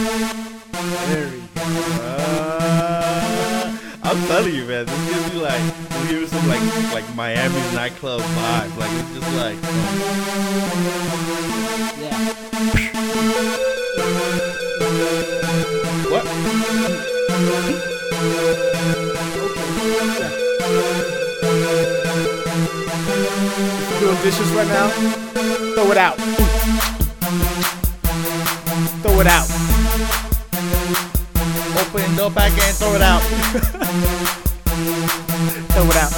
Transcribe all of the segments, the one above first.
There we go. Uh, I'm telling you, man, this gives me like, me some like, like Miami nightclub vibe. Like it's just like, Yeah. what? You're doing dishes right now, throw it out. Throw it out. Open the back and throw it out. Throw it out.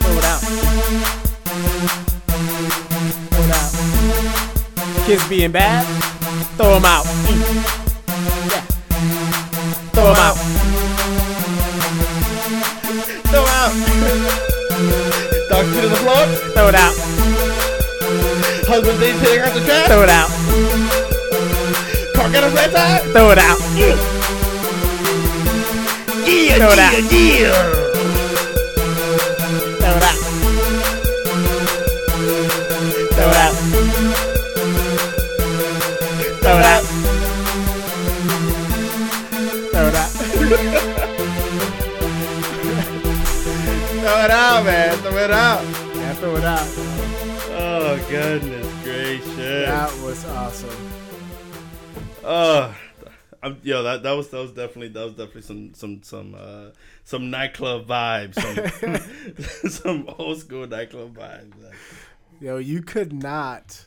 Throw it out. Throw it out. Kids being bad, throw them out. Mm. Yeah. Throw them out. Throw it out. Dog shit on the floor. Throw it out. Husband they take out the trash. Throw it out. Car got a red tire. Throw it out. Yeah, Throw it yeah, out. yeah. Throw it out. Throw it out. Throw it out. Throw it out. Throw it out, man. Throw it out. Yeah, throw it out. Oh goodness gracious. That was awesome. Uh, I'm, yo, that that was that was definitely that was definitely some some some uh some nightclub vibes, some some old school nightclub vibes. Yo, you could not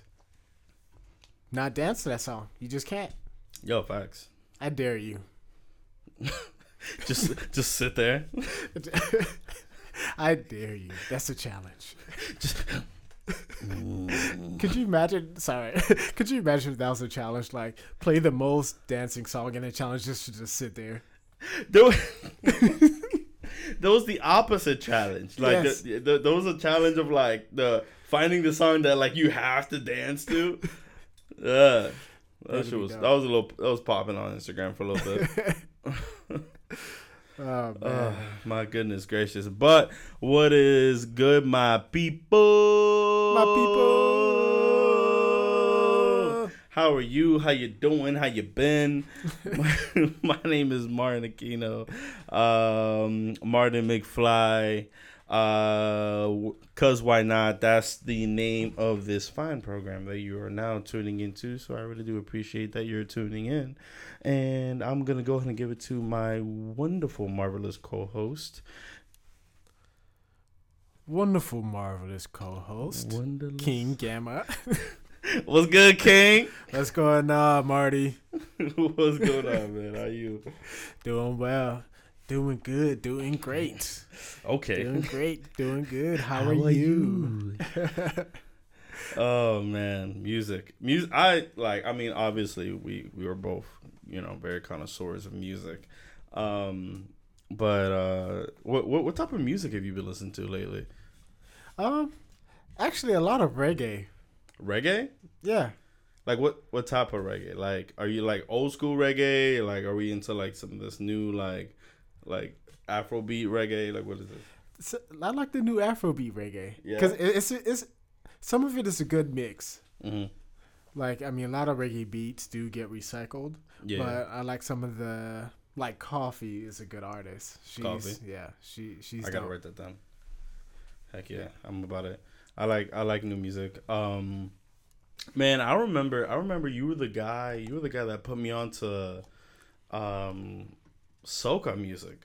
not dance to that song. You just can't. yo, facts. I dare you. Just just sit there. I dare you. That's a challenge. Just, Mm. Could you imagine? Sorry. Could you imagine if that was a challenge? Like play the most dancing song and a challenge just to just sit there. there, was, there was the opposite challenge. Like Yes. the, the, there was a challenge of like the finding the song that like you have to dance to. Yeah, that was dope. that was a little that was popping on Instagram for a little bit. Oh man. Oh, my goodness gracious. But what is good, my people? My people. How are you? How you doing? How you been? my, my name is Martin Aquino. Um, Martin McFly. Uh, cause why not? That's the name of this fine program that you are now tuning into. So I really do appreciate that you're tuning in. And I'm gonna go ahead and give it to my wonderful, marvelous co-host. Wonderful, marvelous co-host Wonderless. King Gamma. What's good, King? What's going on, Marty? What's going on, man? How you? Doing well. Doing good. Doing great. Okay. Doing great. Doing good. How, are, you? oh man, music, music. I like. I mean, obviously, we we were both, you know, very connoisseurs of music. Um, but uh, what what what type of music have you been listening to lately? Um, actually, a lot of reggae. Reggae? Yeah. Like what what type of reggae? Like, are you like old school reggae? Like, are we into like some of this new like like Afrobeat reggae? Like, what is it? So, I like the new Afrobeat reggae Yeah. because it's it's some of it is a good mix. hmm Like I mean, a lot of reggae beats do get recycled, Yeah. but I like some of the like Koffee is a good artist. She's Koffee? yeah, she she's I gotta dope. write that down. Heck yeah, I'm about it. I like I like new music. Um, man, I remember I remember you were the guy you were the guy that put me on to, um, soca music.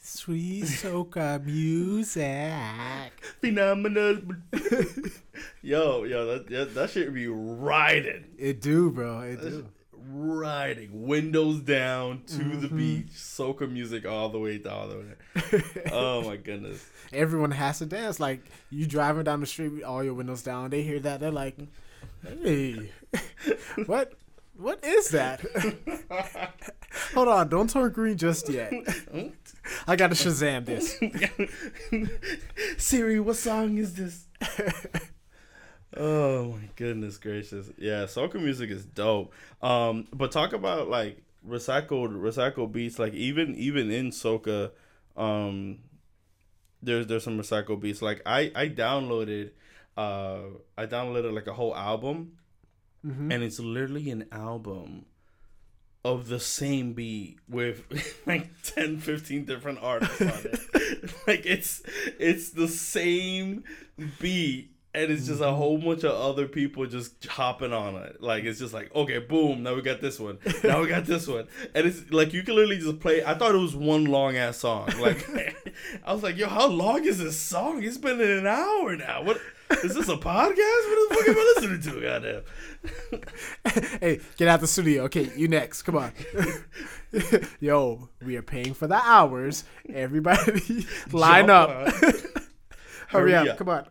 Sweet soca music. Phenomenal. yo, yo, that, that that shit be riding, It do, bro. It That's- do. riding. Windows down to the Mhm. beach, soca music all the way down there. oh my goodness. Everyone has to dance. Like you driving down the street with all your windows down, they hear that, they're like, "Hey, what? What is that?" Hold on, don't turn green just yet. I gotta Shazam this. Siri, what song is this? oh my goodness gracious. Yeah, soca music is dope. Um, but talk about like recycled recycled beats, like even even in soca, um there's there's some recycled beats. Like I I downloaded uh I downloaded like a whole album Mhm. and it's literally an album of the same beat with like 10 15 different artists on it like it's it's the same beat and it's just a whole bunch of other people just hopping on it like it's just like okay boom now we got this one now we got this one and it's like you can literally just play i thought it was one long ass song like i was like yo how long is this song it's been in an hour now what is this a podcast what the fuck am i listening to goddamn hey, get out the studio. Okay, you next. Come on. Yo, we are paying for the hours. Everybody, line Jump up. Hurry, Hurry up. up. Come on.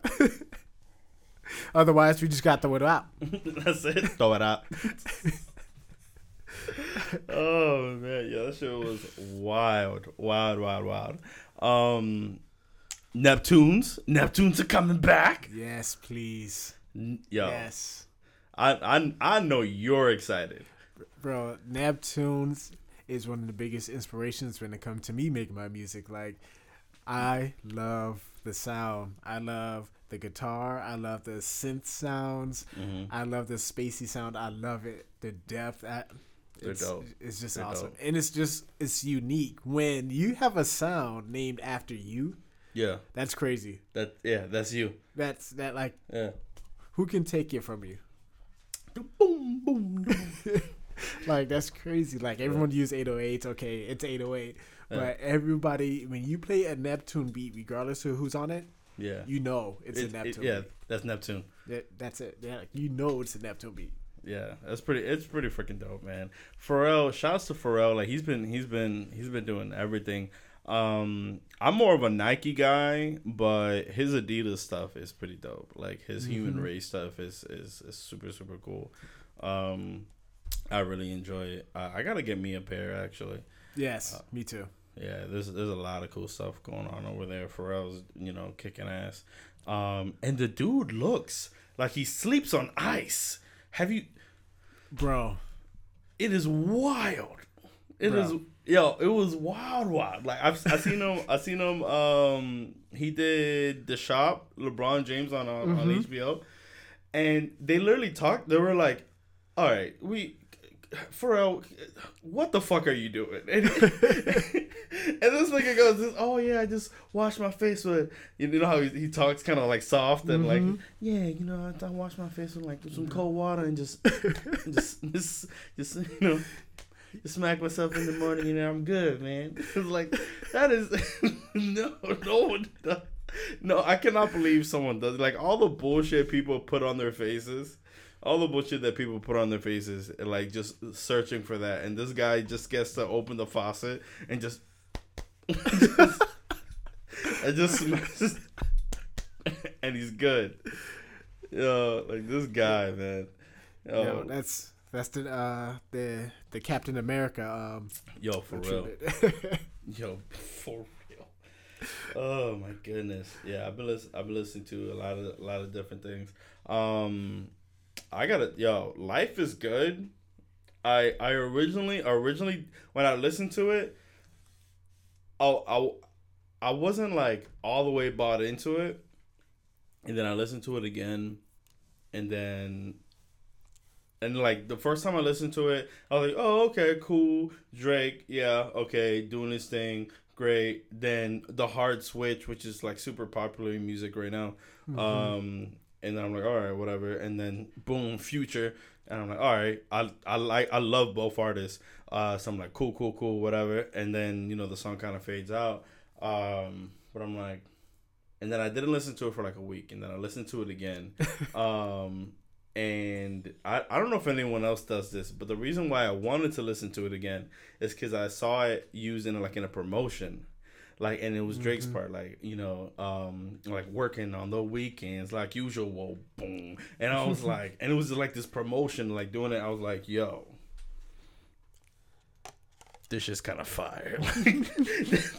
Otherwise, we just got to throw it out. That's it. Throw it out. oh man, yeah, that shit was wild, wild, wild, wild. Um, Neptunes, Neptunes are coming back. Yes, please. N- Yo, Yes, I, I, I know you're excited. bro. Neptunes is one of the biggest inspirations when it comes to me making my music. Like, I love the sound. I love the guitar. I love the synth sounds. Mhm. I love the spacey sound. I love it. The depth. I, it's, it's just They're awesome, dope. and it's just it's unique when you have a sound named after you. Yeah, That's crazy. that yeah, that's you. That's that like Yeah. who can take it from you? Boom, boom, boom. Like that's crazy. Like everyone use 808. Okay, it's 808. But everybody, when you play a Neptune beat, regardless of who's on it, Yeah. you know it's It- a it- Neptune. yeah, beat. that's Neptune. That, that's it. Yeah, you know it's a Neptune beat. Yeah, that's pretty. It's pretty freaking dope, man. Pharrell, shouts to Pharrell. Like he's been, he's been, he's been doing everything. Um, I'm more of a Nike guy, but his Adidas stuff is pretty dope. Like his Human Mhm. Race stuff is, is is super super cool. Um, I really enjoy it. I, I gotta get me a pair actually. Yes, Uh, me too. Yeah, there's there's a lot of cool stuff going on over there. Pharrell's, you know, kicking ass. Um, and the dude looks like he sleeps on ice. Have you? Bro, It is wild. It Bro. is yo. It was wild, wild. Like I've I seen him. I seen him. Um, he did the shop. LeBron James on on, on Mhm. HBO, and they literally talked. They were like, "All right, we." Pharrell, what the fuck are you doing? And, and this nigga goes, "Oh yeah, I just washed my face with." You know how he, he talks kind of like soft and like, Mhm. "Yeah, you know, I, I wash my face with like some cold water and just, just, just, just, you know, just smack myself in the morning and I'm good, man." It's like that is no, no one does. No, I cannot believe someone does like all the bullshit people put on their faces all the bullshit that people put on their faces, and, like just searching for that, and this guy just gets to open the faucet and just, just and just and he's good. Yo, like this guy, man. Yo, Yo, that's that's the uh the the Captain America um yo, for real. Yo, for real. Oh my goodness. Yeah, I've been listen- I've been listening to a lot of a lot of different things. Um I got to yo, life is good. I I originally originally when I listened to it, oh I I wasn't like all the way bought into it. And then I listened to it again and then and like the first time I listened to it, I was like, "Oh, okay, cool, Drake, yeah, okay, doing his thing, great." Then the hard switch, which is like super popular in music right now, Mm-hmm. um, and then I'm like, "All right, whatever." And then boom, Future, and I'm like, "All right, I I like I love both artists." Uh, so I'm like, "Cool, cool, cool, whatever." And then you know the song kind of fades out, um, but I'm like, and then I didn't listen to it for like a week, and then I listened to it again. um, and I, I don't know if anyone else does this, but the reason why I wanted to listen to it again is because I saw it used in like in a promotion, like and it was Drake's Mhm. part, like you know, um, like working on the weekends like usual, boom, and I was like, and it was like this promotion, like doing it. I was like, yo. This shit's kind of fire.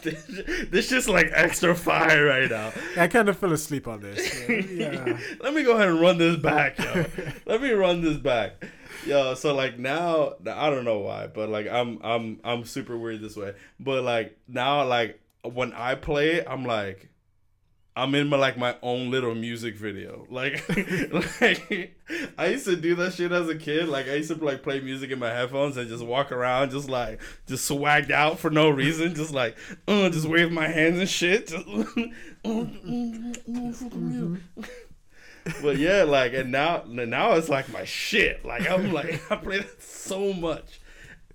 this, this just like extra fire right now. I kind of fell asleep on this. Yeah. Let me go ahead and run this back, yo. Let me run this back. Yo, so like now I don't know why, but like I'm I'm I'm super weird this way. But like now like when I play I'm like I'm in my like my own little music video. Like, like I used to do that shit as a kid. Like I used to like play music in my headphones and just walk around, just like just swagged out for no reason, just like uh, just wave my hands and shit. But yeah, like and now now it's like my shit. Like I'm like I play that so much,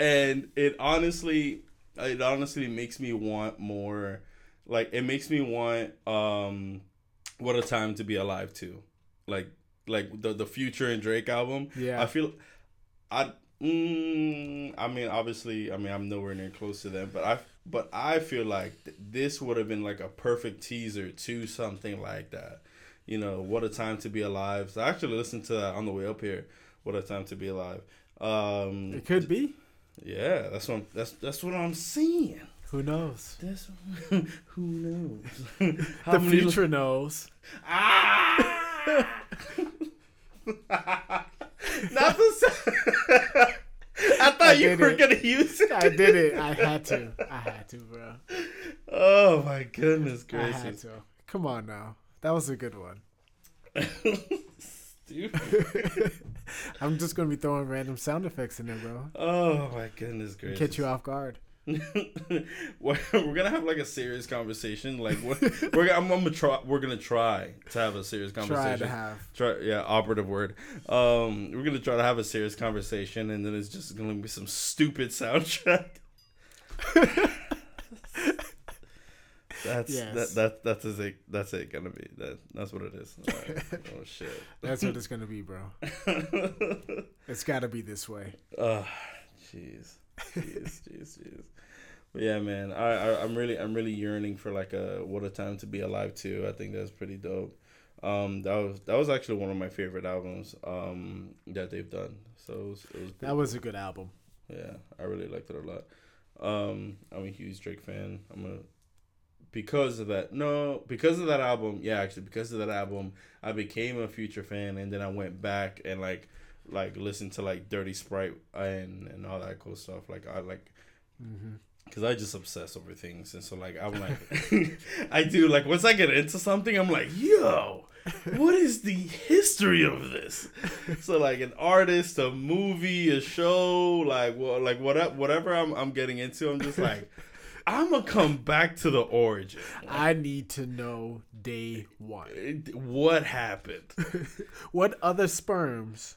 and it honestly it honestly makes me want more like it makes me want um what a time to be alive too. Like like the the future and drake album. Yeah. i feel i mm, i mean obviously i mean i'm nowhere near close to them but i but i feel like th- this would have been like a perfect teaser to something like that. You know what a time to be alive. So i actually listened to that on the way up here what a time to be alive. Um It could be. Yeah that's what I'm, that's that's what i'm saying Who knows? that's who knows. How the many- future knows. Ah! Not the. I thought I you were it. gonna use it. I did it. I had to. I had to, bro. Oh my goodness I had gracious! to. Come on now. That was a good one. I'm just gonna be throwing random sound effects in there, bro. Oh my goodness gracious! Catch you off guard. we're, we're gonna have like a serious conversation. Like we're, we're gonna, I'm, I'm gonna try. We're gonna try to have a serious conversation. Try to have. try yeah operative word um we're gonna try to have a serious conversation and then it's just gonna be some stupid soundtrack that's Yes. that, that that's it that's it gonna be that that's what it is Alright. oh shit That's what it's gonna be, bro. It's gotta be this way. oh jeez jeez jeez jeez but yeah man I, I i'm really i'm really yearning for like a what a time to be alive too i think that's pretty dope um that was that was actually one of my favorite albums um that they've done so it was, it was That was a good album. Yeah, I really liked it a lot. Um, I'm a huge Drake fan. I'm a because of that. No, because of that album. Yeah, actually, because of that album, I became a Future fan, and then I went back and like like listened to like Dirty Sprite and and all that cool stuff. Like I like hmm because I just obsess over things, and so like I'm like, I do like once I get into something, I'm like, yo, what is the history of this? So like an artist, a movie, a show, like what, like whatever, whatever I'm I'm getting into, I'm just like, I'm gonna come back to the origin. I need to know day one. What happened? What other sperms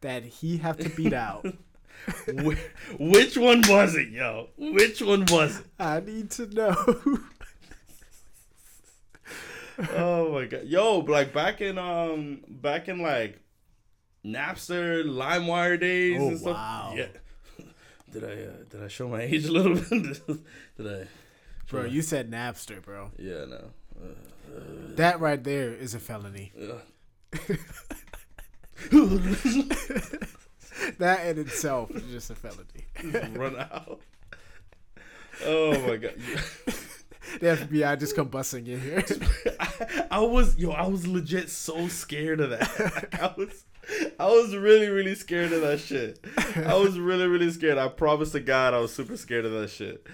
that he have to beat out? Which one was it, yo? Which one was it? I need to know. oh my god, yo, like back in um, back in like Napster, LimeWire days Oh, and stuff. wow. Yeah. Did I uh, did I show my age a little bit? did I? bro, my- you said Napster, bro. Yeah, no. Uh, That right there is a felony. uh, That in itself is just a felony. uh, run out. Oh my god. The FBI just come busting in here. I, I was yo, I was legit so scared of that. I was I was really, really scared of that shit. I was really, really scared. I promise to God, I was super scared of that shit.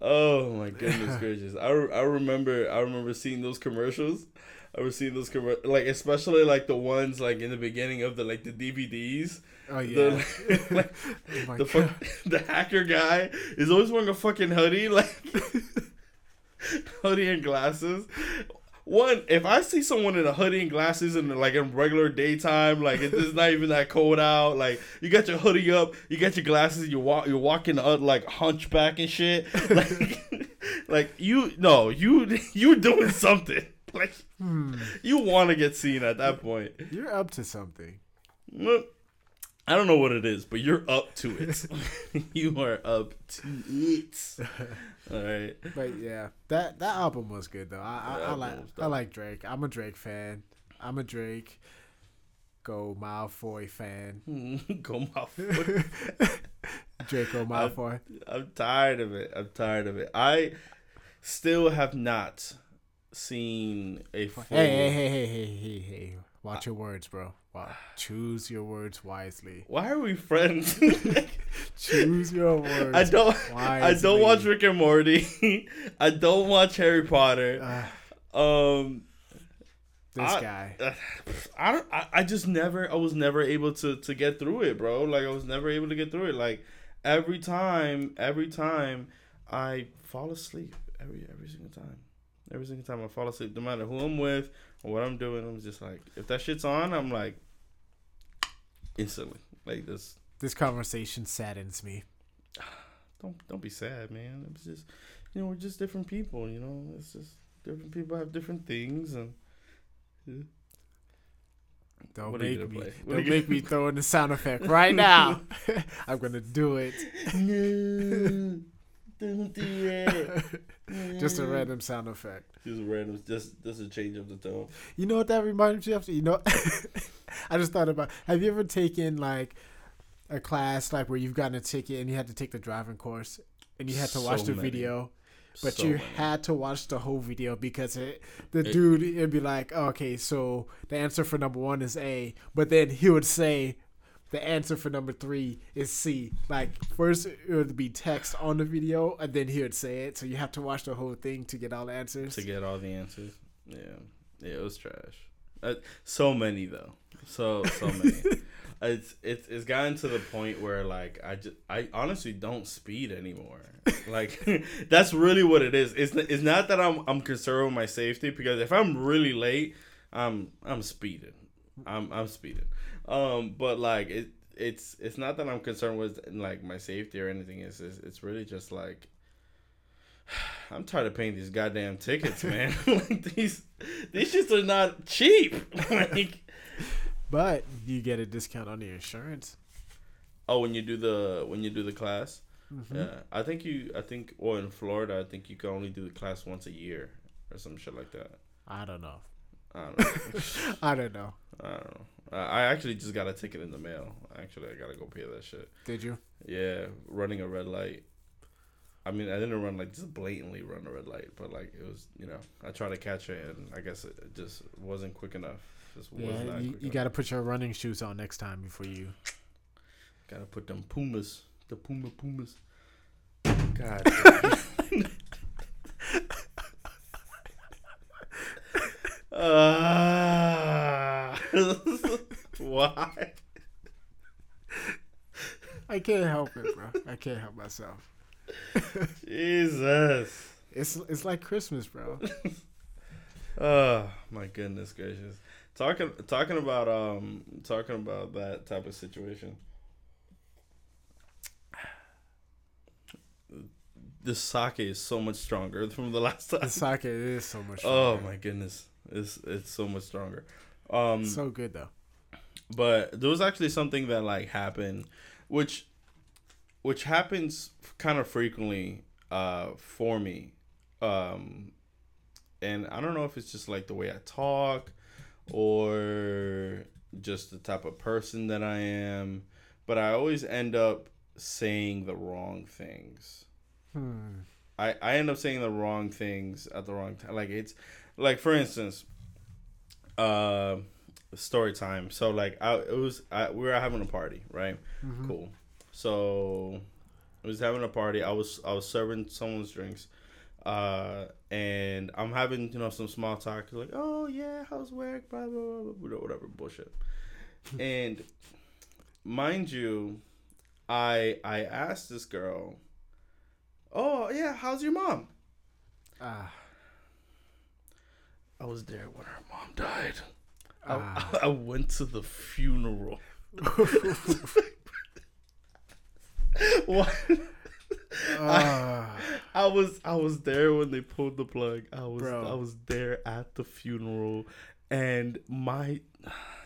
Oh my goodness gracious! I, re- I remember I remember seeing those commercials. I was seeing those commer- like especially like the ones like in the beginning of the like the DVDs. Oh yeah. The, like, oh the oh fuck, the hacker guy is always wearing a fucking hoodie, like hoodie and glasses. One, if I see someone in a hoodie and glasses and like in regular daytime, like it's not even that cold out, like you got your hoodie up, you got your glasses, you walk, you're walking uh, like hunchback and shit, like, like you no, you you're doing something, like Hmm. you want to get seen at that point. You're up to something. I don't know what it is, but you're up to it. you are up to it. All right. But yeah, that that album was good though. I I, I like I like Drake. I'm a Drake fan. I'm a Drake. Go Malfoy fan. Go foot. Draco Malfoy. I'm tired of it. I'm tired of it. I still have not seen a full. Hey hey hey hey hey hey hey! Watch your words, bro. Wow. Choose your words wisely. Why are we friends? Choose your words. I don't. I don't watch Rick and Morty. I don't watch Harry Potter. Uh, Um, This I- guy. I don't. I, I just never. I was never able to to get through it, bro. Like I was never able to get through it. Like every time, every time I fall asleep. Every every single time. Every single time I fall asleep, no matter who I'm with what I'm doing, I'm just like, if that shit's on, I'm like, instantly, like this. This conversation saddens me. Don't don't be sad, man. It's just, you know, we're just different people. You know, it's just different people have different things, and Don't What make me. play? Don't make me throw in the sound effect right now. I'm gonna do it. no, don't do that. Just a random sound effect. Just a random, just just a change of the tone. You know what that reminds me of? You know, I just thought about. Have you ever taken like a class like where you've gotten a ticket and you had to take the driving course and you had to watch the many. video, but So you many. had to watch the whole video because it, the It- dude it'd be like, oh, okay, so the answer for number one is A, but then he would say. The answer for number three is C. Like first, it would be text on the video, and then he would say it. So you have to watch the whole thing to get all the answers. to get all the answers. Yeah, yeah, it was trash. Uh, so many though, so so many. it's it's it's gotten to the point where like I just I honestly don't speed anymore. Like that's really what it is. It's it's not that I'm I'm concerned with my safety because if I'm really late, I'm I'm speeding. I'm I'm speeding. Um, but like it it's it's not that I'm concerned with like my safety or anything. It's it's, it's really just like I'm tired of paying these goddamn tickets, man. like these these shits are not cheap. like But you get a discount on your insurance. oh, when you do the when you do the class, Mhm. yeah. I think you I think well in Florida I think you can only do the class once a year or some shit like that. I don't know. I don't know. I don't know. I don't know. I I actually just got a ticket in the mail. Actually, I gotta go pay that shit. Did you? Yeah, running a red light. I mean, I didn't run like just blatantly run a red light, but like it was, you know, I tried to catch it and I guess it just wasn't quick enough. Just was Yeah, you, you got to put your running shoes on next time before you. Gotta put them pumas, the puma pumas. God. Ah. why? I can't help it, bro. I can't help myself. Jesus. It's it's like Christmas, bro. Oh my goodness gracious. Talking talking about um talking about that type of situation. The sake is so much stronger from the last time. The sake is so much. Oh my goodness. It's it's so much stronger. Um so good though. but there was actually something that like happened which which happens kind of frequently uh for me um and i don't know if it's just like the way i talk or just the type of person that i am but i always end up saying the wrong things Hmm. I, I end up saying the wrong things at the wrong time. Like it's like for instance, uh, story time. So like I it was I, we were having a party, right? Mhm. Cool. So I was having a party. I was I was serving someone's drinks, uh, and I'm having you know some small talk like, oh yeah, how's work, blah blah blah, blah whatever bullshit. and mind you, I I asked this girl, oh yeah, how's your mom? Ah. I was there when her mom died. I, Ah. I went to the funeral. what? Ah. I was I was there when they pulled the plug. I was Bro. I was there at the funeral, and my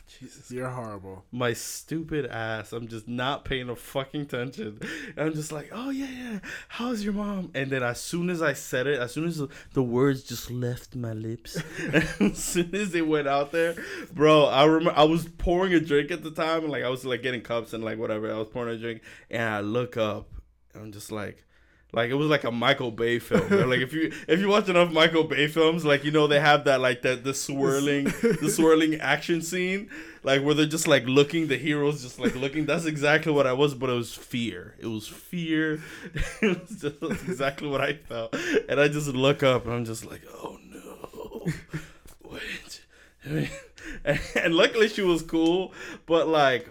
Jesus, You're horrible. my stupid ass. I'm just not paying a fucking attention. And I'm just like, oh yeah, yeah. How's your mom? And then as soon as I said it, as soon as the, words just left my lips, as soon as they went out there, bro, I remember I was pouring a drink at the time, and like I was like getting cups and like whatever. I was pouring a drink, and I look up, and I'm just like. Like it was like a Michael Bay film. bro. Like if you if you watch enough Michael Bay films, like you know they have that like that the swirling the swirling action scene, like where they're just like looking, the heroes just like looking. That's exactly what I was, but it was fear. It was fear. it was just exactly what I felt, and I just look up and I'm just like, oh no. what? and, and luckily she was cool, but like,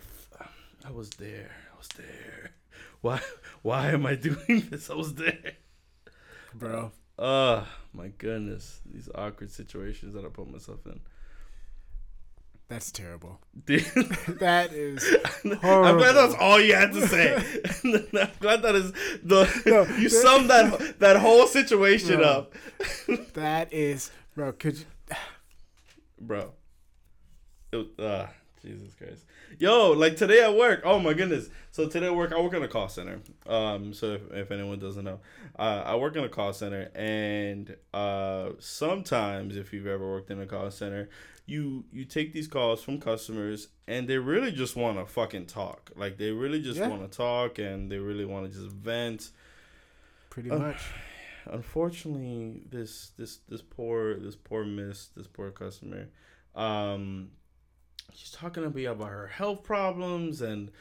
I was there. I was there. Why? Why am I doing this? I was there, bro. Oh my goodness, these awkward situations that I put myself in. That's terrible. Dude. that is horrible. I'm glad that's all you had to say. I'm glad that is the no, you summed that that whole situation bro, up. that is, bro. Could you, bro? It, uh, Jesus Christ. Yo, like today at work. Oh my goodness. So today at work, I work in a call center. Um, so if, if anyone doesn't know, uh, I work in a call center, and uh, sometimes if you've ever worked in a call center, you you take these calls from customers, and they really just want to fucking talk. Like they really just yeah. want to talk, and they really want to just vent. Pretty uh, much. Unfortunately, this this this poor this poor miss this poor customer, um, she's talking to me about her health problems and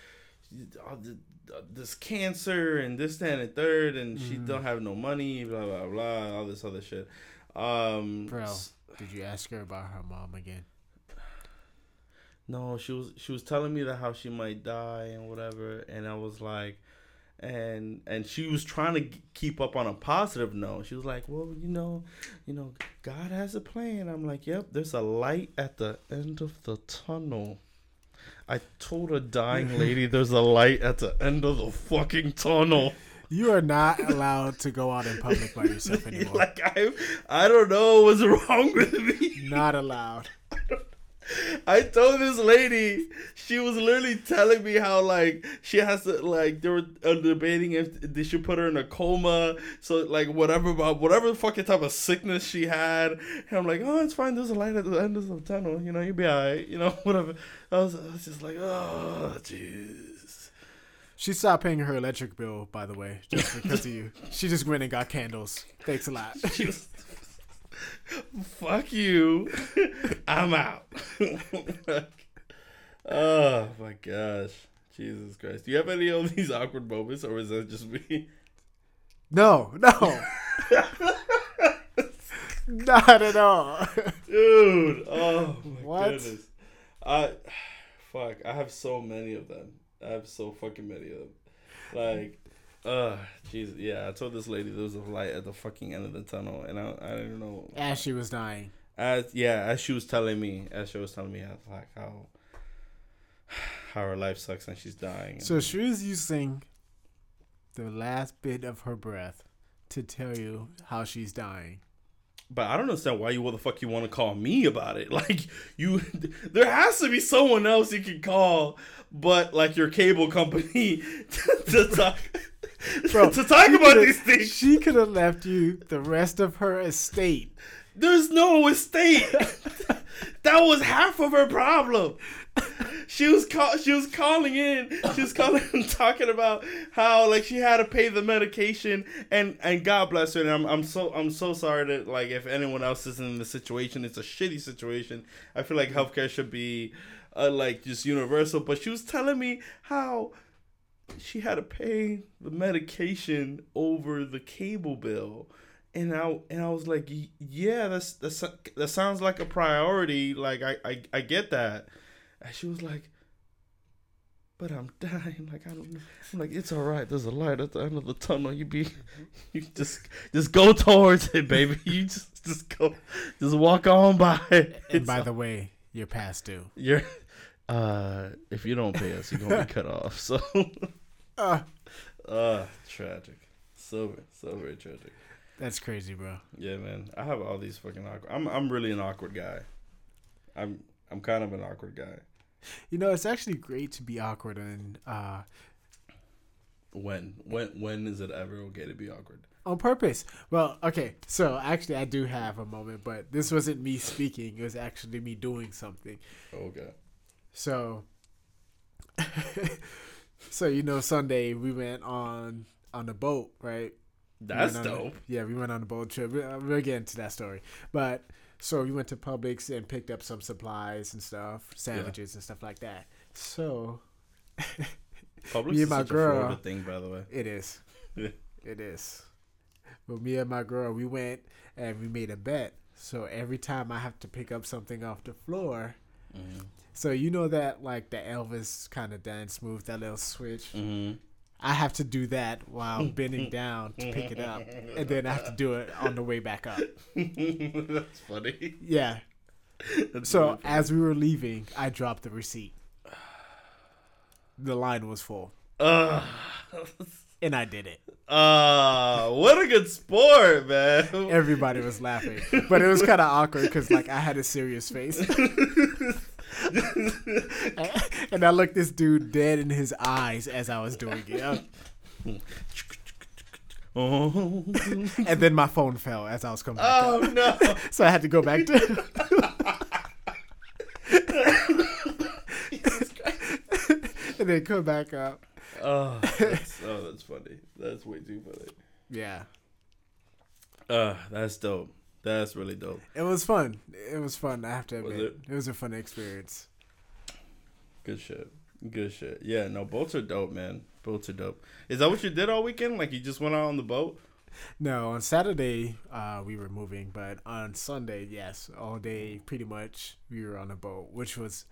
this cancer and this that and the third and mm. she don't have no money blah blah blah all this other shit um bro did you ask her about her mom again no she was she was telling me that how she might die and whatever and i was like and and she was trying to keep up on a positive note. She was like, "Well, you know, you know, God has a plan." I'm like, "Yep, there's a light at the end of the tunnel." I told a dying lady, "There's a light at the end of the fucking tunnel." You are not allowed to go out in public by yourself anymore. like I, I don't know what's wrong with me. Not allowed. I told this lady, she was literally telling me how like she has to like they were uh, debating if they should put her in a coma, so like whatever about whatever fucking type of sickness she had. And I'm like, oh, it's fine. There's a light at the end of the tunnel. You know, you'll be alright. You know, whatever. I was, I was just like, oh, jeez. She stopped paying her electric bill, by the way, just because of you. She just went and got candles. Thanks a lot. Fuck you. I'm out. oh my gosh. Jesus Christ. Do you have any of these awkward moments or is that just me? No, no. Not at all. Dude. Oh my what? goodness. I fuck, I have so many of them. I have so fucking many of them. Like uh, jeez, yeah. I told this lady there was a light at the fucking end of the tunnel, and I, I didn't know. As she was dying. As yeah, as she was telling me, as she was telling me, I was like how how her life sucks and she's dying. So she was using the last bit of her breath to tell you how she's dying. But I don't understand why you what the fuck you want to call me about it. Like you, there has to be someone else you can call, but like your cable company to, to talk. Bro, to talk about these things. She could have left you the rest of her estate. There's no estate. that was half of her problem. She was call- she was calling in. She was calling and talking about how like she had to pay the medication and and God bless her. And I'm I'm so I'm so sorry that like if anyone else is in the situation, it's a shitty situation. I feel like healthcare should be uh, like just universal. But she was telling me how she had to pay the medication over the cable bill and I and I was like, yeah, that's that's that sounds like a priority. Like I I, I get that. And she was like, but I'm dying. Like I don't. I'm like, it's all right. There's a light at the end of the tunnel. You be, you just just go towards it, baby. You just just go, just walk on by. And it's by all, the way, you're past due. You're uh, if you don't pay us, you're gonna be cut off. So, uh, uh, tragic. So so very tragic. That's crazy, bro. Yeah, man. I have all these fucking awkward. I'm I'm really an awkward guy. I'm I'm kind of an awkward guy. You know, it's actually great to be awkward and. uh When when when is it ever okay to be awkward? On purpose. Well, okay. So actually, I do have a moment, but this wasn't me speaking. It was actually me doing something. Okay. So, so you know, Sunday we went on on a boat, right? That's we dope. A, yeah, we went on a boat trip. We're getting to that story, but so we went to Publix and picked up some supplies and stuff, sandwiches yeah. and stuff like that. So, Publix me and my girl, thing, by the way. It is. it is. But me and my girl, we went and we made a bet So every time I have to pick up something off the floor, Mm-hmm. So you know that like the Elvis kind of dance move, that little switch. Mm-hmm. I have to do that while bending down to pick it up, and then I have to do it on the way back up. That's funny. Yeah. That's So really funny. as we were leaving, I dropped the receipt. The line was full, uh, and I did it. uh, what a good sport, man. Everybody was laughing, but it was kind of awkward because like I had a serious face, and I looked this dude dead in his eyes as I was doing it, oh, and then my phone fell as I was coming back oh no. so I had to go back to. and then come back up. Oh, that's, oh, that's funny. That's way too funny. Yeah, Uh, that's dope. That's really dope. it was fun. It was fun. I have to Was admit, it? it was a fun experience. Good shit. Good shit. Yeah, no, boats are dope, man. Boats are dope. Is that what you did all weekend? Like you just went out on the boat? No, on Saturday uh, we were moving, but on Sunday, yes, all day pretty much we were on a boat, which was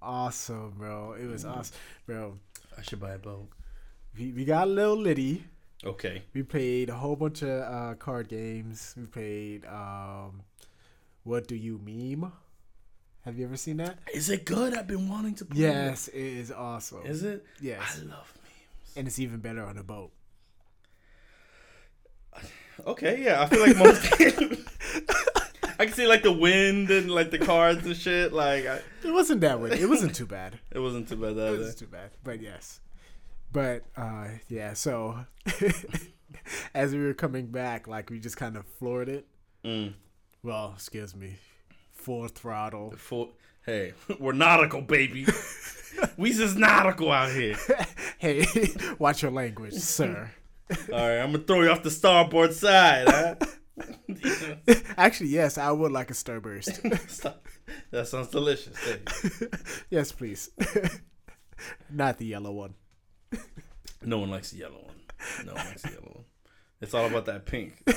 awesome, bro. It was awesome, bro. I should buy a boat. We, we got a little litty. Okay. We played a whole bunch of uh, card games. We played um, What Do You Meme? Have you ever seen that? Is it good? I've been wanting to play. Yes, it is awesome. Is it? Yes, I love memes. and it's even better on a boat. Okay, yeah. I feel like most games. I can see like the wind and like the cards and shit. Like I, It wasn't that way. It wasn't too bad. it wasn't too bad It either. was too bad, but yes. But uh, yeah, so as we were coming back, like we just kind of floored it. Mm. Well, excuse me, full throttle. Full, hey, we're nautical, baby. we just nautical out here. hey, watch your language, sir. All right, I'm gonna throw you off the starboard side, huh? Actually, yes, I would like a starburst. That sounds delicious. Yes, please. Not the yellow one. No one likes the yellow one. No one likes the yellow one. It's all about that pink.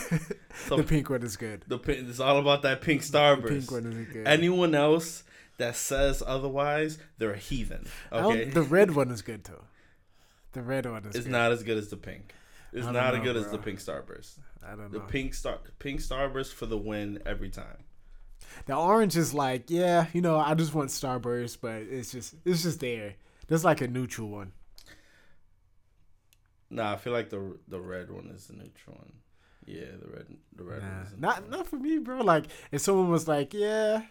So The pink one is good. the pink. It's all about that pink The starburst. pink one is good. Anyone else that says otherwise, they're a heathen. Okay, the red one is good too. The red one is it's good. not as good as the pink. It's not as know, good as the pink starburst. I don't The pink star, pink starburst for the win every time. The orange is like, yeah, you know, I just want Starburst, but it's just it's just there. There's like a neutral one. Nah, I feel like the the red one is the neutral one. Yeah, the red the red Nah, one. Is not not for me, bro. Like if someone was like, yeah,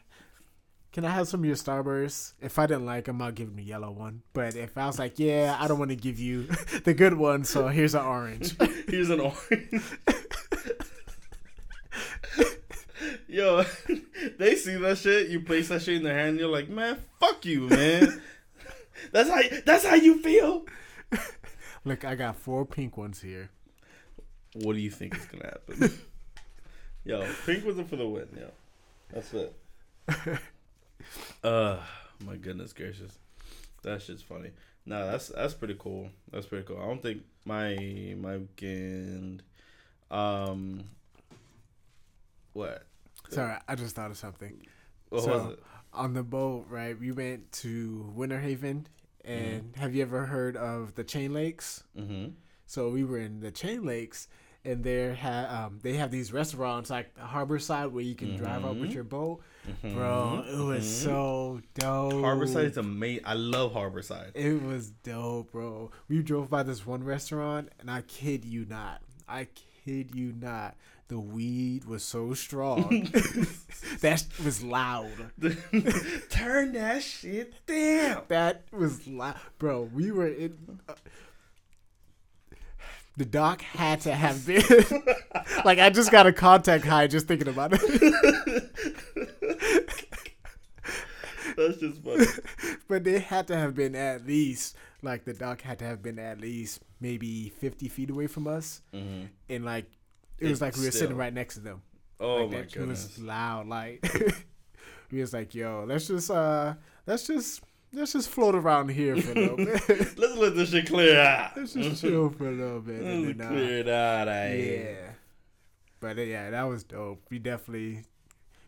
can I have some of your Starburst? If I didn't like them, I'll give them the yellow one. But if I was like, yeah, I don't want to give you the good one, so here's an orange. Here's an orange. Yo, they see that shit. You place that shit in their hand. You're like, man, fuck you, man. that's how. That's how you feel. Look, I got four pink ones here. What do you think is gonna happen? yo, pink was it for the win. Yo, that's it. uh, my goodness gracious, that shit's funny. Nah, that's that's pretty cool. That's pretty cool. I don't think my my weekend. Um, what? Sorry, I just thought of something. What So- was it? On the boat, right? We went to Winter Haven, and have you ever heard of the Chain Lakes? Mm-hmm. So we were in the Chain Lakes, and there ha- um, they have these restaurants like the harbor side where you can drive up with your boat. Mm-hmm. Bro, it was so dope. Harborside is amazing. I love Harborside. It was dope, bro. We drove by this one restaurant, and I kid you not, I kid you not, the weed was so strong. that was loud. Turn that shit down. That was loud, bro. We were in. Uh, the dock had to have been like I just got a contact high just thinking about it. That's just funny. but they had to have been at least like the dock had to have been at least maybe fifty feet away from us, hmm and like it was like we were still. sitting right next to them. Oh like my that goodness. was loud. Like we was like, yo, let's just uh, let's just let's just float around here for a little bit. Let's let this shit clear out. let's just chill for a little bit. Let's then, uh, clear it out. eh? Yeah. But uh, yeah, that was dope. We definitely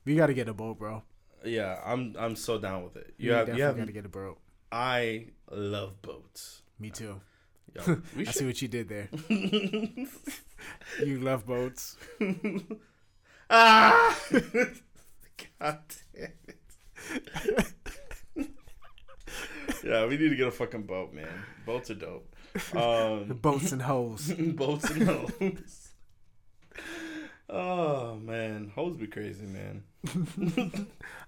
We got to get a boat, bro. Yeah, I'm I'm so down with it. You we have definitely you have got to get a boat. I love boats. Me too. Yo, we I see what you did there. You love boats. ah! God damn it. yeah, we need to get a fucking boat, man. Boats are dope. Um, Boats and hoes. boats and hoes. Oh man, hoes be crazy, man.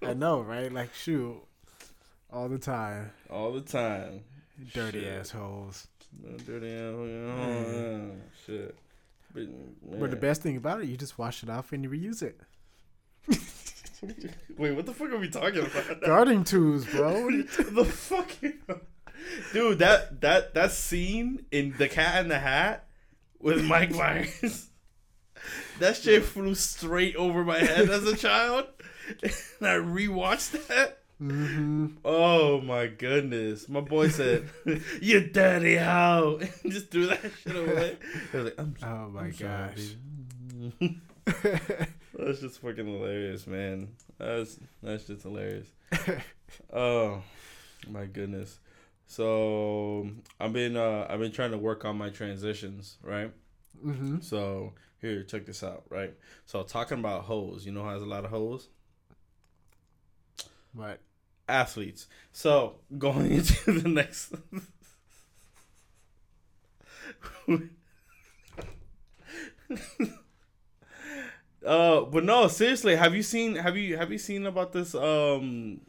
I know, right? Like, shoot. All the time. All the time. Dirty Shit. assholes. Dirty ass. Oh, shit. But, But the best thing about it, you just wash it off and you reuse it. Wait, what the fuck are we talking about? Gardening tools, bro. What are you- the fuck, dude. That that that scene in The Cat in the Hat with Mike Myers. That shit flew straight over my head as a child, and I rewatched that. Mhm. Oh my goodness! My boy said, "You dirty hoe!" just threw that shit away. I was like, "I'm, Oh my I'm gosh. baby." That's just fucking hilarious, man. That's that's just hilarious. oh my goodness. So I've been uh I've been trying to work on my transitions, right? hmm So here, check this out, right? So talking about hoes, you know how there's a lot of hoes? But Athletes. So going into the next Uh, but no, seriously, have you seen have you have you seen about this um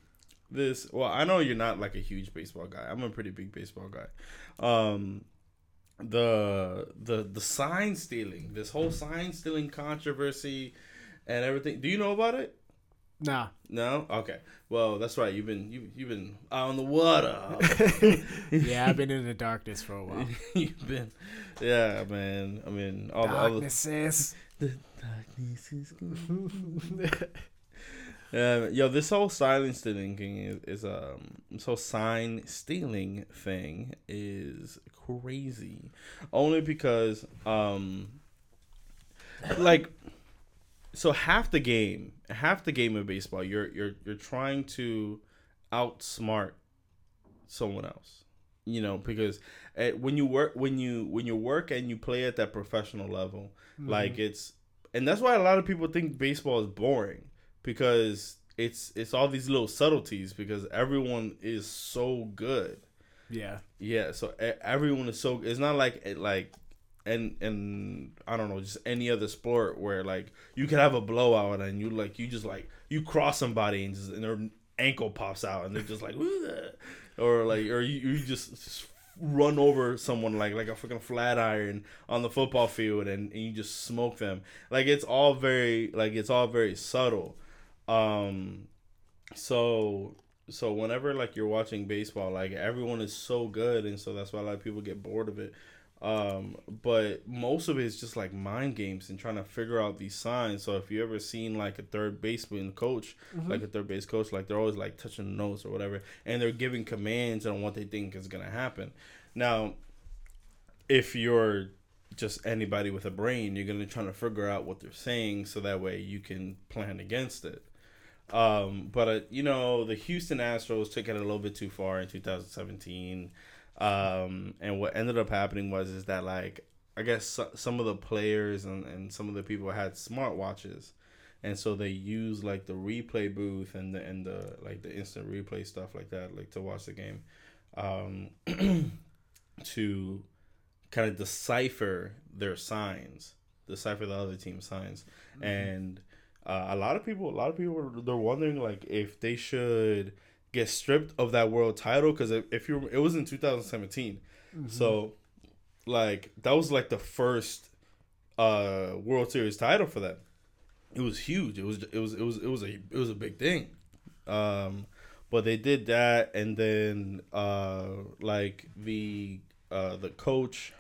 this well, I know you're not like a huge baseball guy. I'm a pretty big baseball guy. Um the the the sign stealing, this whole sign stealing controversy and everything. Do you know about it? Nah. No? Okay. Well, that's right. You've been you you've been out on the water. yeah, I've been in the darkness for a while. you've been Yeah, man. I mean all the all the Darkness. The darkness is yo, this whole sign stealing thing is, is um, this whole sign stealing thing is crazy. Only because um, like, so half the game, half the game of baseball, you're you're you're trying to outsmart someone else. You know, because uh, when you work, when you when you work and you play at that professional level, mm-hmm. like it's, and that's why a lot of people think baseball is boring because it's it's all these little subtleties because everyone is so good. yeah. Yeah, so e- everyone is so. It's not like it like, and and I don't know, just any other sport where like you could have a blowout and you like you just like you cross somebody and just and their ankle pops out and they're just like, or like or you, you just, just run over someone like like a freaking flat iron on the football field and, and you just smoke them. Like it's all very like it's all very subtle. Um, so so whenever like you're watching baseball like everyone is so good and so that's why a lot of people get bored of it um but most of it is just like mind games and trying to figure out these signs. So if you ever seen like a third baseman coach like a third base coach like they're always like touching the nose or whatever and they're giving commands on what they think is gonna happen. Now if you're just anybody with a brain you're gonna try to figure out what they're saying so that way you can plan against it. Um, but uh, you know, the Houston Astros took it a little bit too far in 2017. Um, and what ended up happening was is that like I guess so, some of the players and, and some of the people had smartwatches, and so they used like the replay booth and the and the like the instant replay stuff like that, like to watch the game, um, to kind of decipher their signs, decipher the other team's signs, and uh, a lot of people, a lot of people, are- they're wondering like if they should get stripped of that world title because if, if you, it was in 2017, so like that was like the first uh World Series title for them. It was huge. It was it was it was it was a it was a big thing. Um, but they did that, and then uh like the uh the coach,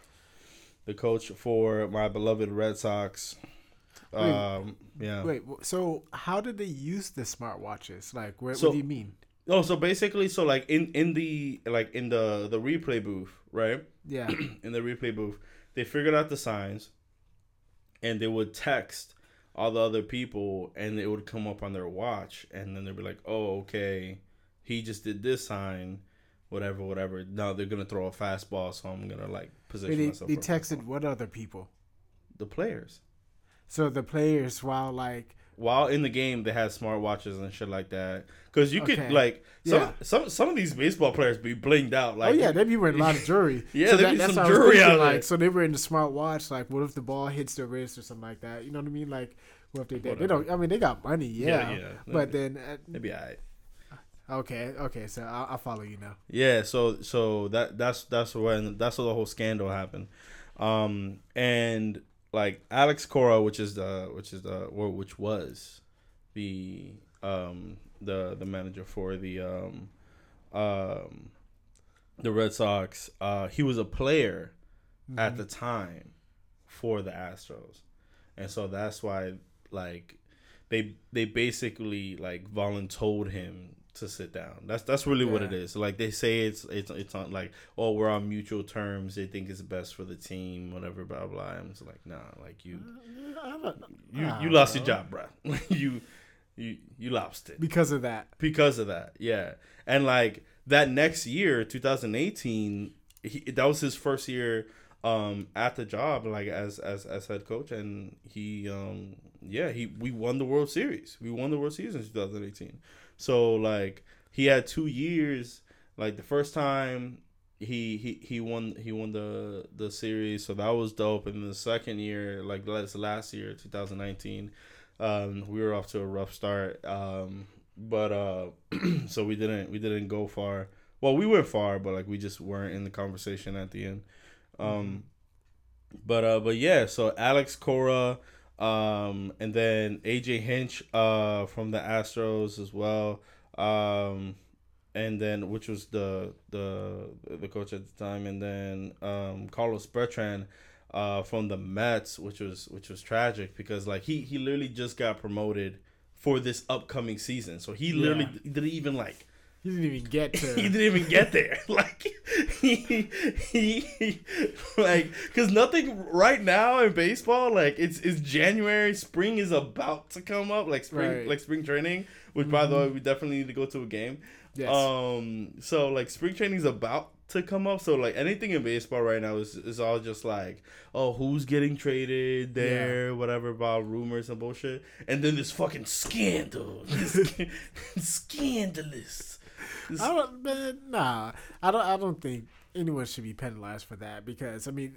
the coach for my beloved Red Sox. Um, yeah. Wait, so how did they use the smartwatches? Like, what, So- what do you mean? Oh, so basically, so like in in the like in the the replay booth, right? Yeah. in the replay booth, they figured out the signs, and they would text all the other people, and it would come up on their watch, and then they'd be like, "Oh, okay, he just did this sign." Whatever, whatever. No, they're gonna throw a fastball, so I'm gonna like position They, myself. they texted what other people? the players. So the players, while like while in the game they had smart watches and shit like that because you could Okay. like some, Yeah. some some of these baseball players be blinged out like oh yeah, they be wearing a lot of jewelry. Yeah, so be that's some jewelry out like, there. So they were in the smart watch. Like, what if the ball hits their wrist or something like that? You know what I mean? Like, what if they did? They don't. I mean, they got money, yeah. Yeah, yeah. But then, uh, maybe I okay, okay. So I'll, I'll follow you now. yeah so so that that's that's when that's where the whole scandal happened um and like Alex Cora which is the which is the or which was the um the the manager for the um um the Red Sox uh he was a player at the time for the Astros. And so that's why like they they basically like voluntold him to sit down. That's that's really what it is. Like they say it's it's it's on like oh we're on mutual terms. They think it's best for the team. Whatever blah blah. I'm just like nah. Like you you you don't lost your job, bro. you you you lost it because of that. because of that. Yeah, and like that next year, 2018, he, that was his first year um at the job like as as as head coach and he um yeah he we won the world series we won the world series in 2018 so like he had two years. Like the first time he he he won he won the the series. So that was dope. And the second year like last last year 2019 um we were off to a rough start. Um but uh so we didn't we didn't go far. Well we went far but like we just weren't in the conversation at the end. Um but uh but yeah so alex cora um and then aj hinch uh from the astros as well. Um and then which was the the the coach at the time. And then um carlos beltran uh from the mets which was which was tragic because like he he literally just got promoted for this upcoming season. So he literally didn't even like He didn't even get to. he didn't even get there. Like he, he like because nothing right now in baseball. Like it's it's January. Spring is about to come up. Like spring Right. like spring training. Which by the way, we definitely need to go to a game. yes. Um. So like spring training is about to come up. So like anything in baseball right now is is all just like oh who's getting traded there whatever about rumors and bullshit. And then this fucking scandal. This scandalous. I don't. Man, nah, I don't. I don't think anyone should be penalized for that because I mean,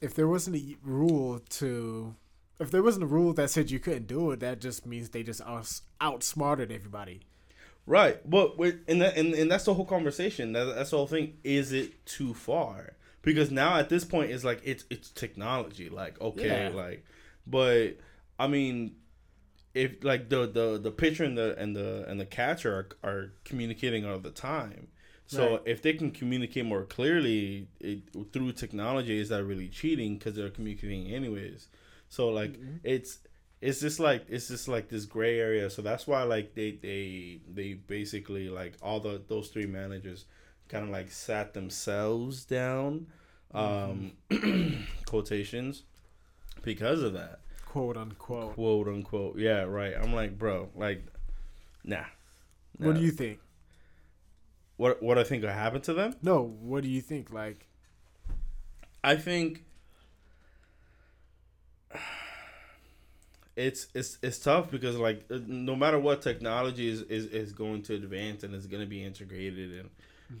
if there wasn't a rule to, if there wasn't a rule that said you couldn't do it, that just means they just outs- outsmarted everybody. Right, but and that, and and that's the whole conversation. That, that's the whole thing. Is it too far? Because now at this point, it's like it's it's technology. Like okay, Yeah. like, but I mean, if like the the the pitcher and the and the and the catcher are, are communicating all the time. So Right. if they can communicate more clearly it, through technology, is that really cheating? Because they're communicating anyways. So like it's it's just like it's just like this gray area. So that's why like they they they basically like all the those three managers kind of like sat themselves down, um, quotations, because of that quote unquote. quote unquote. Yeah, right. I'm like, bro, like, nah. What do you think? what what I think will happen to them? No, what do you think? Like, I think it's it's it's tough because like uh, no matter what technology is is, is going to advance and is going to be integrated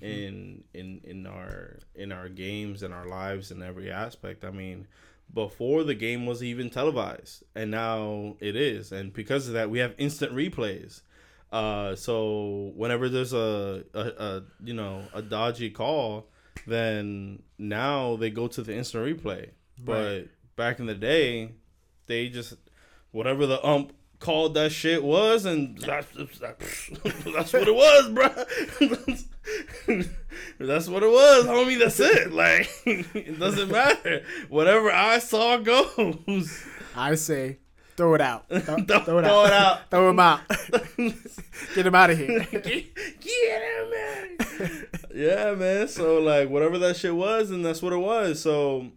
in in in in our in our games and our lives in every aspect. I mean, before the game was even televised, and now it is, and because of that, we have instant replays. Uh, so whenever there's a, a, a you know a dodgy call, then now they go to the instant replay. But back in the day, they just whatever the ump called that shit was, and that's that's what it was, bro. that's what it was, homie. That's it. Like it doesn't matter. Whatever I saw goes. I say, throw it out. Throw, Throw, it throw out. it out. Throw him out. Get him out of here. get, get him, man. yeah, man. So like whatever that shit was, and that's what it was. So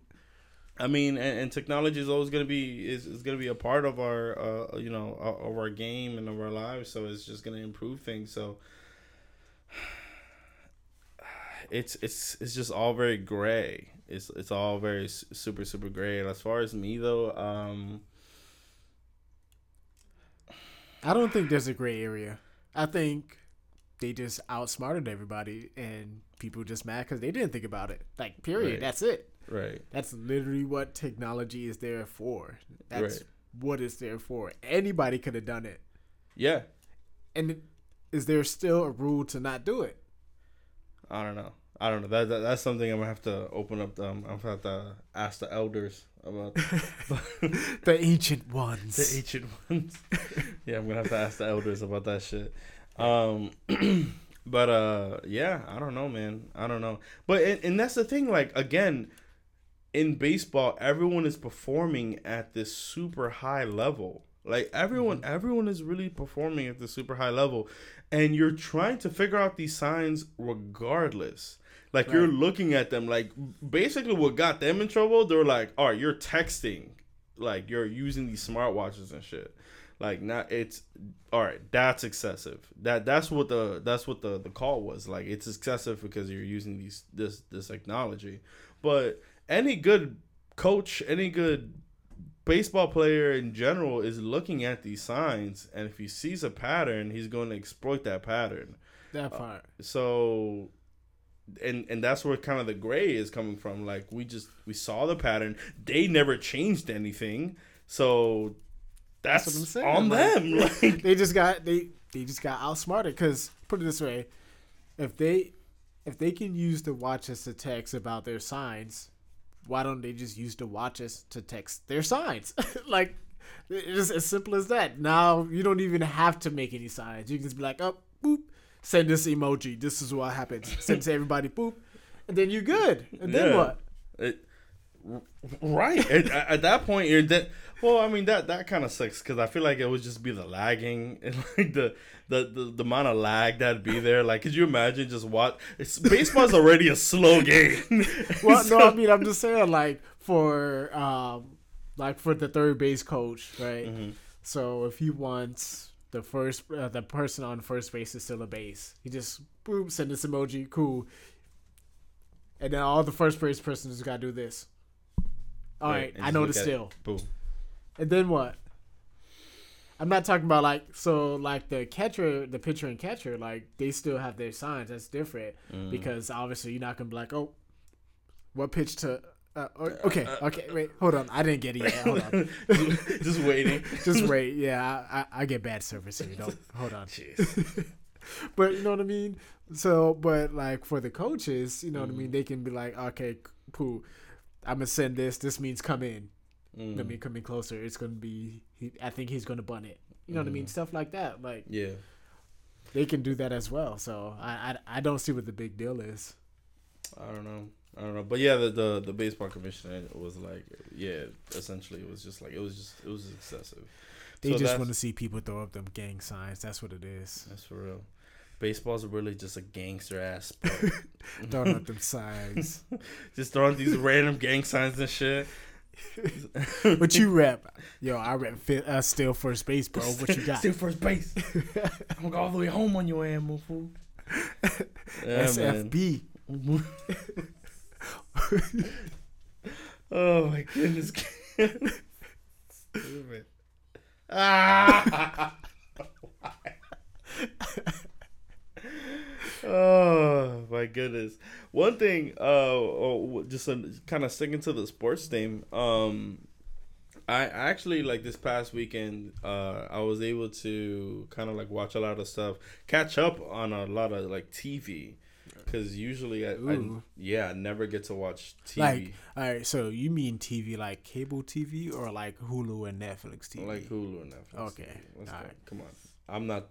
I mean, and, and technology is always gonna be is, is gonna be a part of our uh, you know of our game and of our lives. So it's just gonna improve things. So it's it's it's just all very gray. It's it's all very super super gray. And as far as me though, um, I don't think there's a gray area. I think they just outsmarted everybody, and people just mad because they didn't think about it. Like, period. Right. That's it. right, That's literally what technology is there for. That's Right. what it's there for. Anybody could have done it. yeah, And is there still a rule to not do it? I don't know. I don't know. That, that that's something I'm gonna have to open up. Um, I'm gonna have to ask the elders about The ancient ones. the ancient ones. yeah, I'm gonna have to ask the elders about that shit. Um, but uh, yeah, I don't know, man. I don't know. But and, and that's the thing. Like again, in baseball, everyone is performing at this super high level. Like everyone, everyone is really performing at the super high level, and you're trying to figure out these signs regardless. Like you're looking at them. Like basically, what got them in trouble? They're like, "All right, you're texting, like you're using these smartwatches and shit." Like not it's all right. That's excessive. That that's what the that's what the the call was. Like it's excessive because you're using these this this technology. But any good coach, any good baseball player in general is looking at these signs, and if he sees a pattern, he's going to exploit that pattern. that uh, part. So, and and that's where kind of the gray is coming from. Like we just we saw the pattern. They never changed anything. So that's, That's what I'm saying, on like- them. Like they just got they they just got outsmarted because put it this way if they if they can use the watches to text about their signs why don't they just use the watches to text their signs like it's just as simple as that now you don't even have to make any signs you can just be like oh boop send this emoji. This is what happens. Send to everybody. Boop. And then you're good. And then Yeah. what? It, right. At, at that point you're that well i mean that that kind of sucks because i feel like it would just be the lagging and like the the, the, the amount of lag that'd be there. Like could you imagine just what it's baseball's already a slow game. Well So- no i mean i'm just saying like for um like for the third base coach right? Mhm. So if he wants the first, uh, the person on first base is still a base, he just boom send this emoji, cool. And then all the first base person just gotta do this. All right, and I know the still. boom And then what? I'm not talking about like so like the catcher, the pitcher and catcher, like they still have their signs. That's different Mm. because obviously you're not gonna be like, oh, what pitch to? Uh, okay, okay, wait, hold on, I didn't get it yet. Hold on. just waiting Just wait. Yeah, I, I, get bad service here. Don't hold on. Jeez. But you know what I mean. So, but like for the coaches, you know what I Mm. mean. They can be like, okay, poo, I'm gonna send this. This means come in. Mm. Mean, come in closer. It's gonna be. He, I think he's gonna bun it. You know what I Mm. mean? Stuff like that. Like yeah they can do that as well. So I, I, I don't see what the big deal is. I don't know. I don't know. But yeah, the, the the baseball commissioner was like, yeah, essentially it was just like it was just it was excessive. They So just want to see people throw up them gang signs. That's what it is. That's for real. Baseball's really just a gangster ass sport. Throwing up them signs. just throwing these random gang signs and shit. What you rap, Yo, I rap fi- uh, still first base, bro. What you got? Still first base. I'm gonna go all the way home on your animal fool. Yeah. SFB. Oh my goodness. Stupid. Ah. oh my goodness. One thing, uh, oh, just kind of sticking to the sports theme. Um, I actually like this past weekend. Uh, I was able to kind of like watch a lot of stuff, catch up on a lot of like TV. Because usually, I, I yeah, I never get to watch TV. Like, all right. So you mean TV like cable TV or like Hulu and Netflix TV? Like Hulu and Netflix. Okay, TV. Let's go. alright. Come on. I'm not.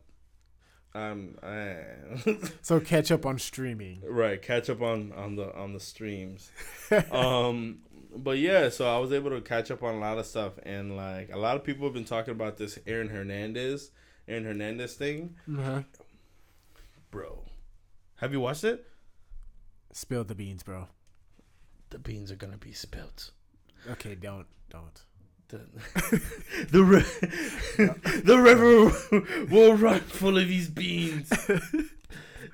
I'm. I, so catch up on streaming. right. Catch up on on the on the streams. um. But yeah, so I was able to catch up on a lot of stuff, and like a lot of people have been talking about this Aaron Hernandez, Aaron Hernandez thing, Uh-huh. bro. Have you watched it? Spill the beans, bro. The beans are gonna be spilled. Okay, don't don't. The, the, ri- the river will run full of these beans.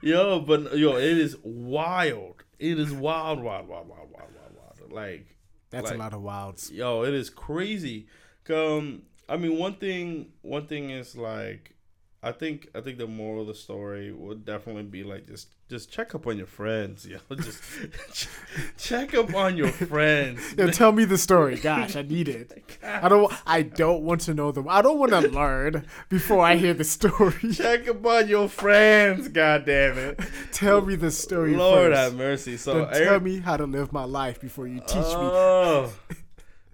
yo, but yo, it is wild. It is wild, wild, wild, wild, wild, wild, wild. Like, That's Like- a lot of wilds. yo, it is crazy. Um, I mean, one thing, one thing is like, I think, I think the moral of the story would definitely be like, just, just check up on your friends, yo. Just ch- check up on your friends. Yo, tell me the story. Gosh, I need it. I don't. I don't want to know them. I don't want to learn before I hear the story. Check up on your friends, god damn it. tell me the story Lord first. have mercy. So Then tell me how to live my life before you teach me. oh,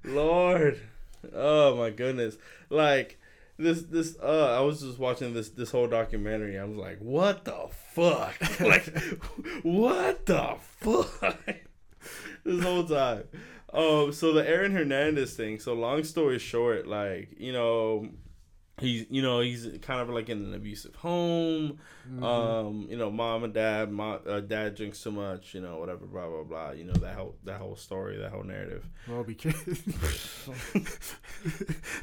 Lord. Oh my goodness. Like this this uh I was just watching this this whole documentary. I was like, what the fuck? like what the fuck? this whole time. Um so the Aaron Hernandez thing, so long story short, like, you know, he's you know, he's kind of like in an abusive home. Mm-hmm. Um, you know, mom and dad, mom, uh, dad drinks too much, you know, whatever, blah blah blah. You know that whole that whole story, that whole narrative. Well, because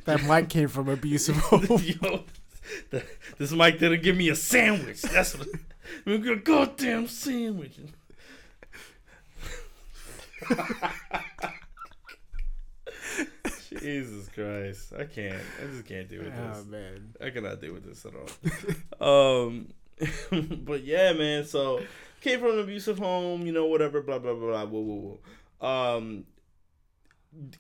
that mic came from abusive home. Yo, th- this mic didn't give me a sandwich. That's what. We got a goddamn sandwich. Jesus Christ, I can't. I just can't do with Oh this. man. I cannot deal with this at all. um, but yeah, man. So came from an abusive home, you know, whatever, blah blah blah, blah whoa, whoa, whoa. Um,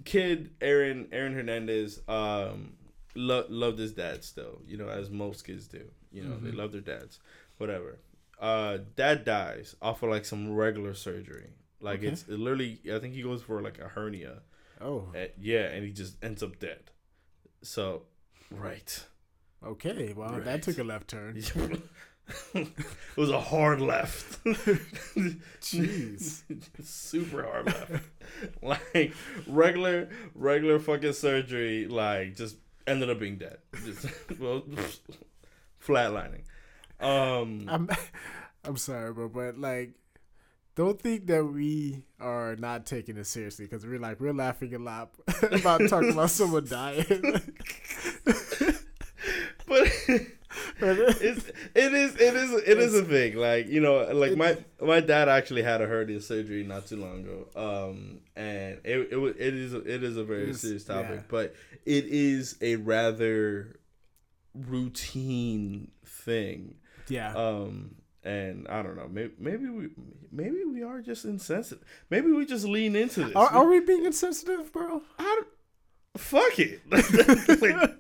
kid Aaron Aaron Hernandez um lo- loved his dad still, you know, as most kids do. You know, they Mhm. love their dads, whatever. Uh, dad dies off of like some regular surgery. Like Okay. it's it literally, I think he goes for like a hernia. Oh, Uh, yeah, and he just ends up dead. So, right. okay. Well, Right. that took a left turn. it was a hard left. Jeez. Super hard left. like regular regular fucking surgery, like just ended up being dead. Just well flatlining. Um I'm, I'm sorry, bro, but like, don't think that we are not taking it seriously because we're like we're laughing a lot about talking about someone dying. but it's it is it is it is a thing like you know like my my dad actually had a hernia surgery not too long ago um and it it, it is it is a very is- serious topic yeah. but it is a rather routine thing yeah. um and I don't know maybe maybe we maybe we are just insensitive maybe we just lean into this are, are we being insensitive, bro? I fuck it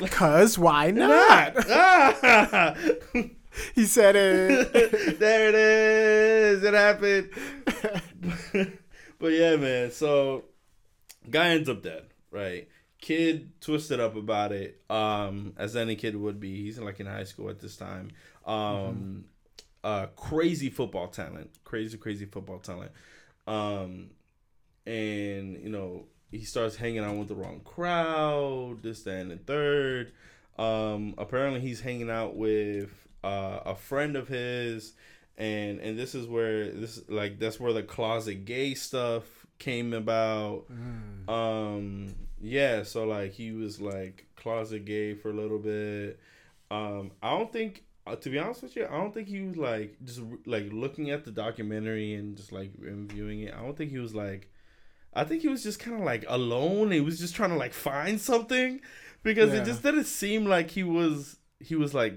Like, Cause why not? Ah! He said it. there it is. It happened. but yeah, man. So guy ends up dead, right? Kid twisted up about it, um, as any kid would be. He's like in high school at this time. Um, uh, crazy football talent, crazy, crazy football talent. Um, and you know he starts hanging out with the wrong crowd, this, that, and the third. Um, apparently he's hanging out with uh, a friend of his, and and this is where this like that's where the closet gay stuff came about. Mm. Um, yeah, so like he was like closet gay for a little bit. Um, I don't think, uh, to be honest with you, I don't think he was like just like looking at the documentary and just like reviewing it. I don't think he was like, I think he was just kind of like alone. He was just trying to like find something because Yeah. it just didn't seem like he was he was like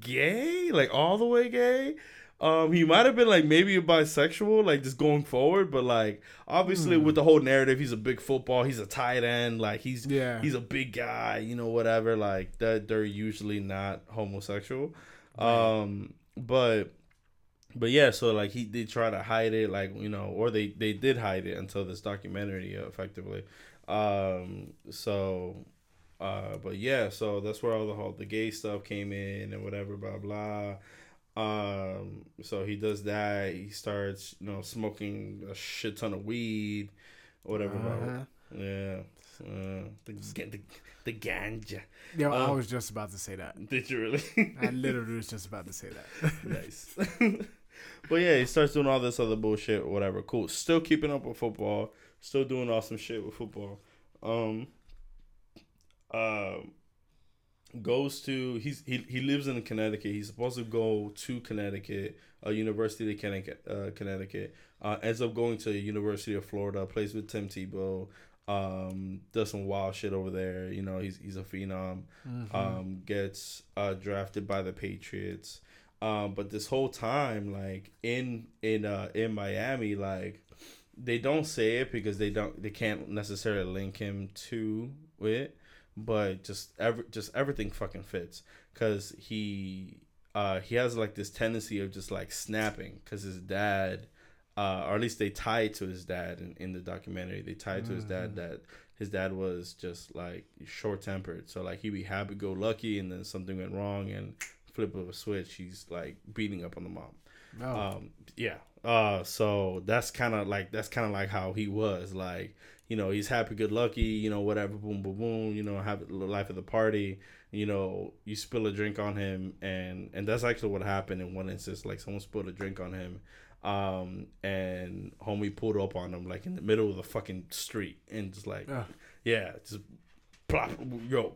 gay, like all the way gay. Um, he might have been like maybe a bisexual, like just going forward, but like obviously Hmm. with the whole narrative, he's a big football, he's a tight end, like he's Yeah. he's a big guy, you know, whatever. Like that, they're usually not homosexual. Right. Um, but but yeah, so like he did try to hide it, like you know, or they they did hide it until this documentary, uh, effectively. Um, so, uh, but yeah, so that's where all the whole the gay stuff came in and whatever, blah blah. Um, so he does that. He starts, you know, smoking a shit ton of weed, whatever. Uh-huh. Yeah. Uh, the, the, the ganja. Yo, I Uh, was just about to say that. Did you really? I literally was just about to say that. nice. but yeah, he starts doing all this other bullshit or whatever. Cool. Still keeping up with football. still doing awesome shit with football. Um, uh, goes to he's he, he lives in Connecticut. He's supposed to go to Connecticut, a uh, University of Connecticut. Uh, Connecticut uh, ends up going to University of Florida. Plays with Tim Tebow. Um, does some wild shit over there. You know, he's he's a phenom. Mm-hmm. Um, gets uh, drafted by the Patriots. Um, but this whole time, like in in uh in Miami, like they don't say it because they don't they can't necessarily link him to it, but just every just everything fucking fits because he uh he has like this tendency of just like snapping because his dad uh or at least they tie it to his dad in, in the documentary they tie it to his dad mm-hmm. that his dad was just like short tempered so like he'd be happy go lucky and then something went wrong and flip of a switch, he's like beating up on the mom. Oh. Um, yeah. Uh, so that's kind of like that's kind of like how he was. Like, you know, he's happy, good lucky, you know, whatever, boom, boom, boom. You know, have the life of the party. You know, you spill a drink on him, and and that's actually what happened in one instance. Like, someone spilled a drink on him, um, and homie pulled up on him like in the middle of the fucking street, and just like, yeah, just plop, yo,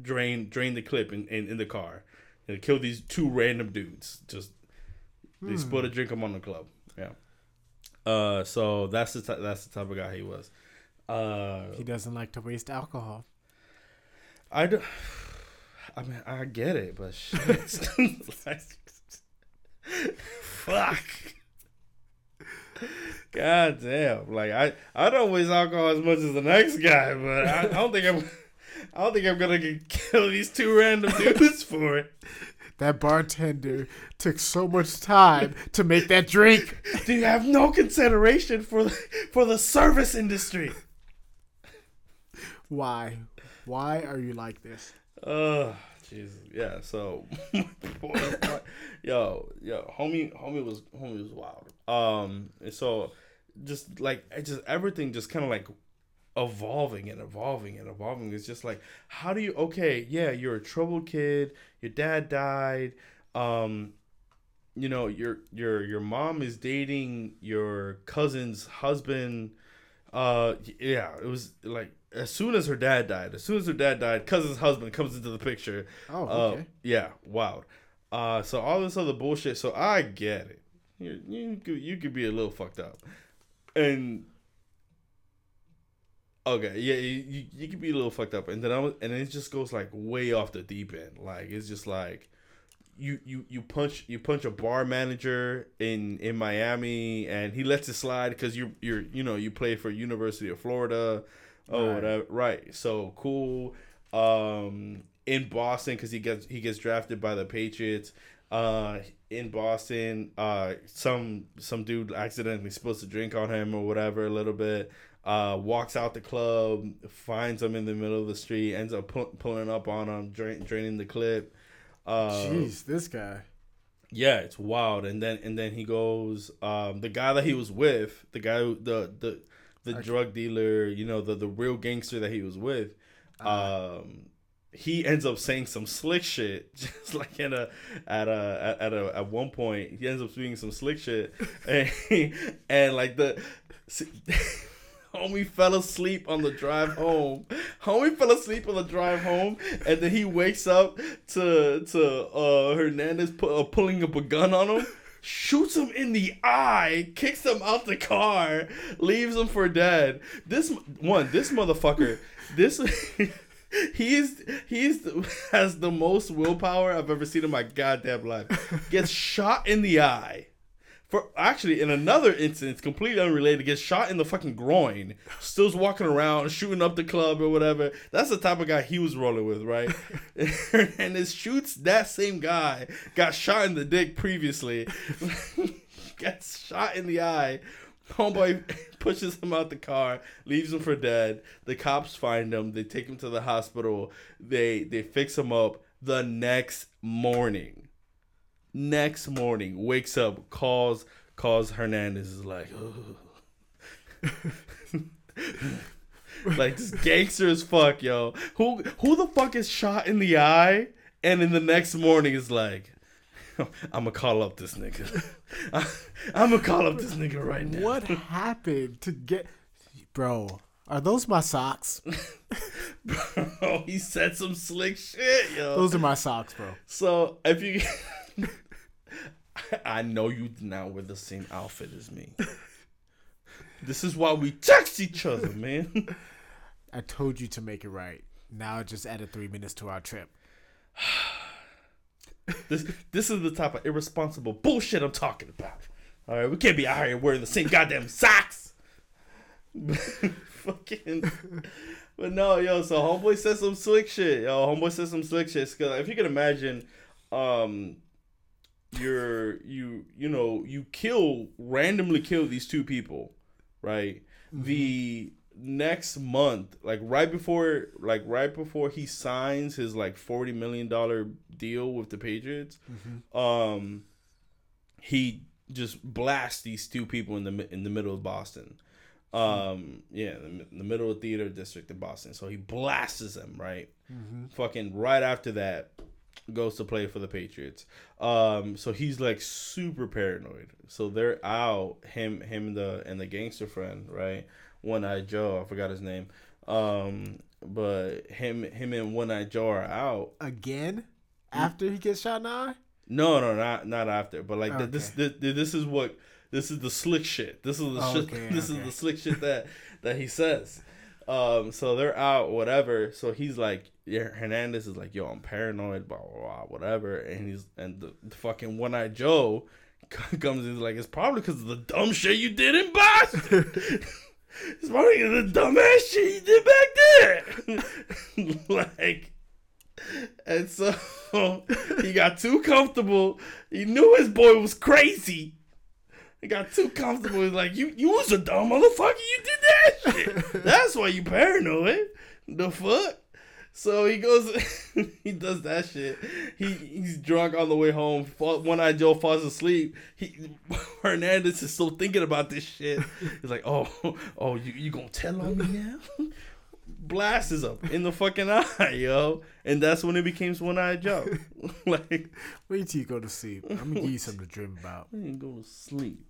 drain drain the clip in, in, in the car and kill these two random dudes. Just they hmm. split a drink on the club. Yeah. Uh, so that's the t- that's the type of guy he was. Uh, he doesn't like to waste alcohol. I do. I mean, I get it, but shit. fuck. God damn! Like I, I don't waste alcohol as much as the next guy, but I, I don't think I'm. I don't think I'm gonna kill these two random dudes for it. That bartender took so much time to make that drink. Do you have no consideration for the, for the service industry? Why? Why are you like this? Oh, Jesus. Yeah. So, yo, yo, homie, homie was homie was wild. Um, and so just like just everything just kind of like evolving and evolving and evolving. It's just like, how do you? Okay, yeah, you're a troubled kid. Your dad died. Um, you know, your your your mom is dating your cousin's husband. Uh, yeah, it was like as soon as her dad died. As soon as her dad died, cousin's husband comes into the picture. Oh, uh, okay. Uh, yeah, wow. Uh, so all this other bullshit. So I get it. You you could you could be a little fucked up, and Okay, yeah, you, you, you can be a little fucked up, and then I was, and it just goes like way off the deep end. Like it's just like you you you punch you punch a bar manager in in Miami, and he lets it slide because you you're you know you play for University of Florida, oh right. whatever, right? So cool. Um, in Boston because he gets he gets drafted by the Patriots. Uh, in Boston, uh, some some dude accidentally spills a drink on him or whatever a little bit uh, walks out the club, finds him in the middle of the street, ends up pu- pulling up on him, drain- draining the clip. Uh, Jeez, this guy. Yeah, it's wild. And then and then he goes, um, the guy that he was with, the guy, the the the drug dealer, you know, the the real gangster that he was with, uh, um, he ends up saying some slick shit, just like in a at a at a at one point he ends up speaking some slick shit, and, and like the. Homie fell asleep on the drive home. Homie fell asleep on the drive home, and then he wakes up to to uh, Hernandez pu- uh, pulling up a gun on him, shoots him in the eye, kicks him out the car, leaves him for dead. This one, this motherfucker, this. He's he's has the most willpower I've ever seen in my goddamn life. Gets shot in the eye for actually in another instance, completely unrelated, gets shot in the fucking groin, still's walking around, shooting up the club or whatever. That's the type of guy he was rolling with, right? and it shoots that same guy, got shot in the dick previously, gets shot in the eye. Homeboy pushes him out the car, leaves him for dead. The cops find him. They take him to the hospital. They they fix him up. The next morning, Next morning, wakes up, calls, calls Hernandez is like, like this gangster as fuck, yo. Who who the fuck is shot in the eye? And in the next morning is like, I'm gonna call up this nigga. I'm gonna call up this nigga right now. What happened to get? Bro, are those my socks? bro, he said some slick shit, yo. Those are my socks, bro. So if you, I know you did not wear the same outfit as me. This is why we text each other, man. I told you to make it right. Now it just added three minutes to our trip. This this is the type of irresponsible bullshit I'm talking about. All right, we can't be out here wearing the same goddamn socks. Fucking. But no, yo. So homeboy said some slick shit. Yo, homeboy said some slick shit. Cause if you can imagine, um, you're you you know you kill randomly kill these two people, right? The next month, like right before, like right before he signs his like forty million dollar deal with the Patriots, um, he just blasts these two people in the in the middle of Boston. Um, yeah, in the, the middle of theater district in Boston. So he blasts them right. Fucking right after that, goes to play for the Patriots. Um, so he's like super paranoid. So they're out him him and the and the gangster friend right. One Eye Joe, I forgot his name. Um, but him him and One Eye Joe are out. Again? After he gets shot in the eye? No, no, not not after. But like th- this, this, this is what this is the slick shit. This is the Oh, shit. okay, this okay. is the slick shit that that he says. Um, so they're out, whatever. So he's like, yeah, Hernandez is like, yo, I'm paranoid, blah blah blah, whatever. And he's and the, the fucking one eyed Joe comes in like, it's probably because of the dumb shit you did in Boston. it's of the dumbass shit you did back there. like. And so he got too comfortable. He knew his boy was crazy. He got too comfortable. He's like, "You, you was a dumb motherfucker. You did that shit. That's why you paranoid. The fuck." So he goes, he does that shit. He he's drunk on the way home. One eye Joe falls asleep. He Hernandez is still thinking about this shit. He's like, "Oh, oh, you you gonna tell on me now?" blasts up in the fucking eye, yo. And that's when it becomes one eye Joe. like, Wait till you go to sleep. I'm gonna give you something to dream about. I didn't go to sleep.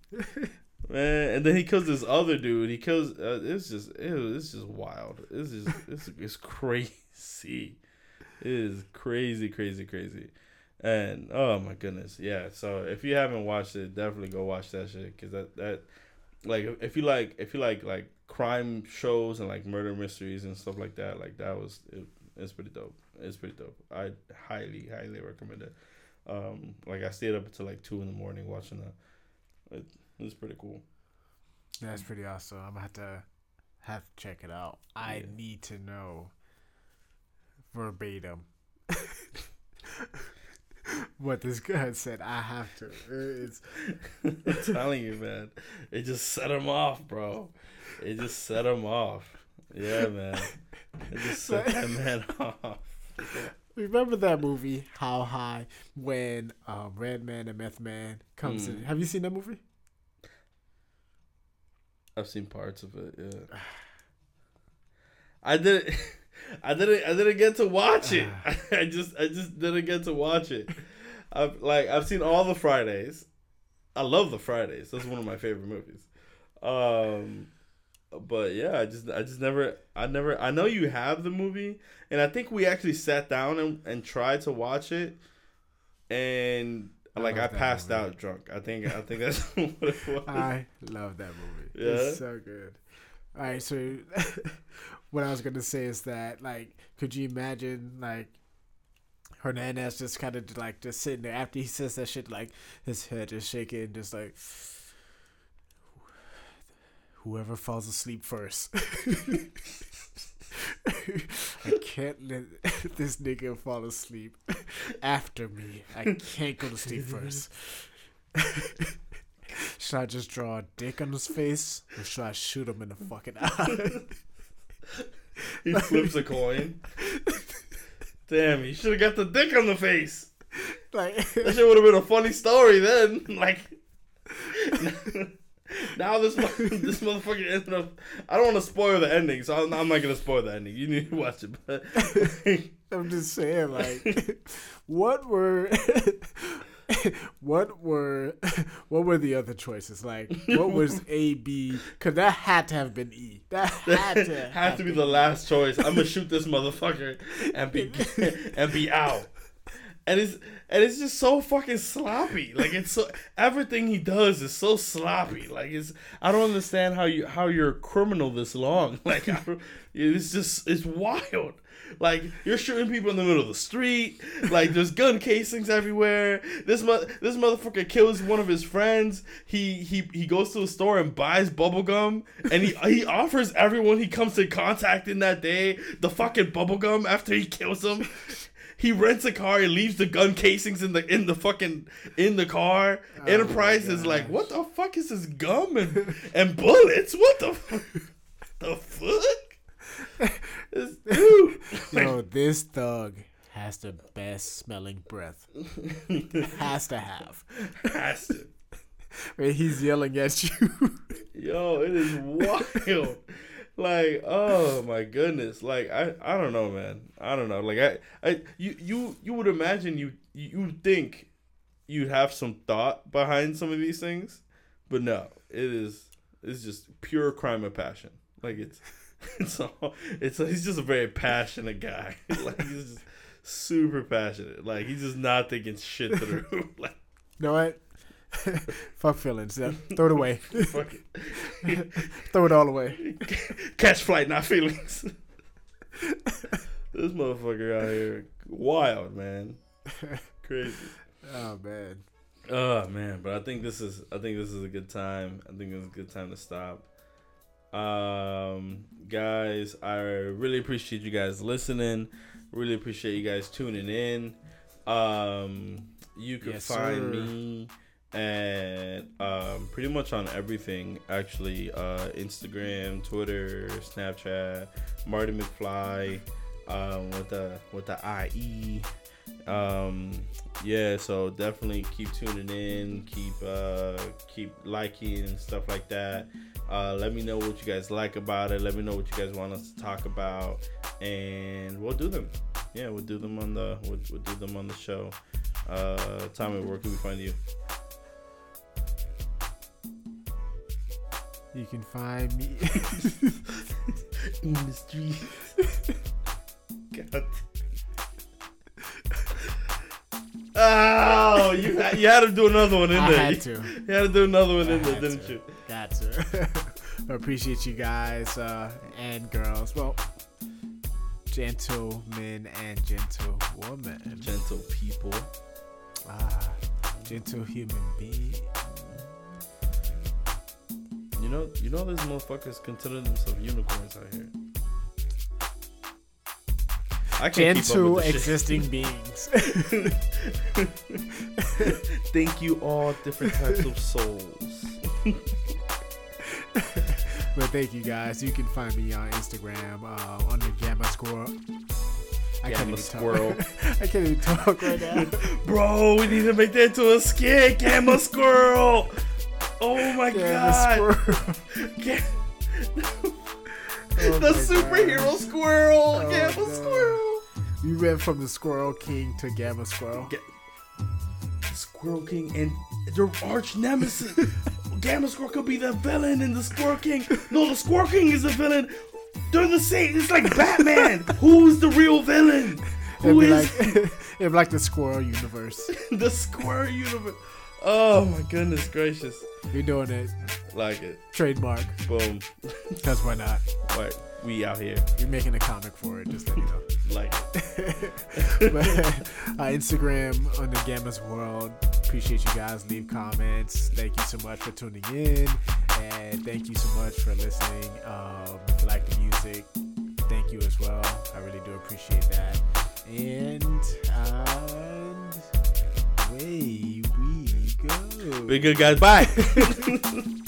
Man, and then he kills this other dude. He kills. Uh, it's just, it, it's just wild. It's just, it's, it's crazy. It is crazy, crazy, crazy. And oh my goodness, yeah. So if you haven't watched it, definitely go watch that shit because that that like if you like if you like like crime shows and like murder mysteries and stuff like that, like that was it, it's pretty dope. It's pretty dope. I highly highly recommend it. Um, like I stayed up until like two in the morning watching that. It, was pretty cool. That's pretty awesome. I'm gonna have to have to check it out. I Yeah. need to know verbatim what this guy said. I have to. It's I'm telling you, man. It just set him off, bro. It just set him off. Yeah, man. It just set that man off. remember that movie How High when um, Redman and Method Man comes in. Mm. Have you seen that movie? I've seen parts of it. Yeah. I didn't. I didn't. I didn't get to watch it. I just. I just didn't get to watch it. I've like. I've seen all the Fridays. I love the Fridays. That's one of my favorite movies. Um, but yeah, I just. I just never. I never. I know you have the movie, and I think we actually sat down and, and tried to watch it, and I like I passed movie. out drunk. I think. I think that's what it was. I love that movie. Yeah? It's so good. All right, so what I was gonna say is that like, could you imagine like Hernandez just kind of like just sitting there after he says that shit, like his head is shaking, just like whoever falls asleep first. I can't let this nigga fall asleep after me. I can't go to sleep first. should I just draw a dick on his face, or should I shoot him in the fucking eye? He flips a coin. Damn, he should have got the dick on the face. like, That shit would have been a funny story then. Like, now this this motherfucker ended up. I don't want to spoil the ending, so I'm, I'm not gonna spoil the ending. You need to watch it. But I'm just saying, like, what were what were what were the other choices? Like, what was A, B? Because that had to have been E. That had to had to be the last choice. I'm gonna shoot this motherfucker and be and be out. And it's and it's just so fucking sloppy. Like it's so everything he does is so sloppy. Like it's I don't understand how you how you're a criminal this long. Like I, it's just it's wild. Like you're shooting people in the middle of the street. Like there's gun casings everywhere. This mo- this motherfucker kills one of his friends. He he he goes to the store and buys bubble gum, and he he offers everyone he comes in contact in that day the fucking bubble gum after he kills them. He rents a car. He leaves the gun casings in the in the fucking in the car. Oh Enterprise is like, what the fuck is this gum and and bullets? What the fuck? the fuck? This dude. Yo, this thug has the best smelling breath. has to have. Has to. When he's yelling at you. Yo, it is wild. like, oh my goodness. Like, I, I don't know, man. I don't know. Like, I, I, you, you, you would imagine you, you think you'd have some thought behind some of these things, but no, it is, it's just pure crime of passion. Like, it's, it's all, it's, he's just a very passionate guy. like, he's just super passionate. Like, he's just not thinking shit through. like, You know what? Fuck feelings. Yeah, Throw it away. fuck it. Throw it all away. Catch flight, not feelings. this motherfucker out here, wild man, crazy. Oh man. Oh man, but I think this is I think this is a good time. I think it's a good time to stop. Um, guys, I really appreciate you guys listening. Really appreciate you guys tuning in. Um, you can Yes, find sir. me and um, pretty much on everything actually uh, Instagram, Twitter, Snapchat, Marty McFly um, with the with the IE. Um, yeah, so definitely keep tuning in, keep uh, keep liking and stuff like that. Uh, let me know what you guys like about it. Let me know what you guys want us to talk about, and we'll do them. Yeah, we'll do them on the we'll, we'll do them on the show. Uh, Tommy, where can we find you? You can find me. In the street. God. Oh, you had, you had to do another one in I there. had You, to. you had to do another one I in there, didn't to. you? Got to. I appreciate you guys uh, and girls. Well, gentlemen and gentlewomen. Gentle people. Ah, gentle human being. You know, you know, these motherfuckers consider themselves unicorns out here. I can't keep up Gentle with this shit. existing beings. Thank you, all different types of souls. but thank you guys. You can find me on Instagram uh, under Gamma Squirrel. I can't Gamma even Squirrel. talk. I can't even talk right now. Bro, we need to make that to a skit. Gamma Squirrel. Oh my Gamma god. Squirrel. Ga- Oh the superhero gosh. squirrel. Oh, Gamma no. Squirrel. We went from the Squirrel King to Gamma Squirrel. Ga- Squirrel King and their arch nemesis. Gamma Squirrel could be the villain in the Squirrel King. No, the Squirrel King is the villain. They're the same. It's like Batman. Who's the real villain? It'd is like it'd be like the Squirrel universe. the Squirrel universe? Oh my goodness gracious. We're doing it. Like it. Trademark. Boom. Because why not? Right. We out here. You're making a comic for it. Just let you know. Like uh, Instagram on the Gamma's World. Appreciate you guys. Leave comments. Thank you so much for tuning in, and thank you so much for listening. Um, if you like the music, thank you as well. I really do appreciate that. And and away we go. Be good guys. Bye.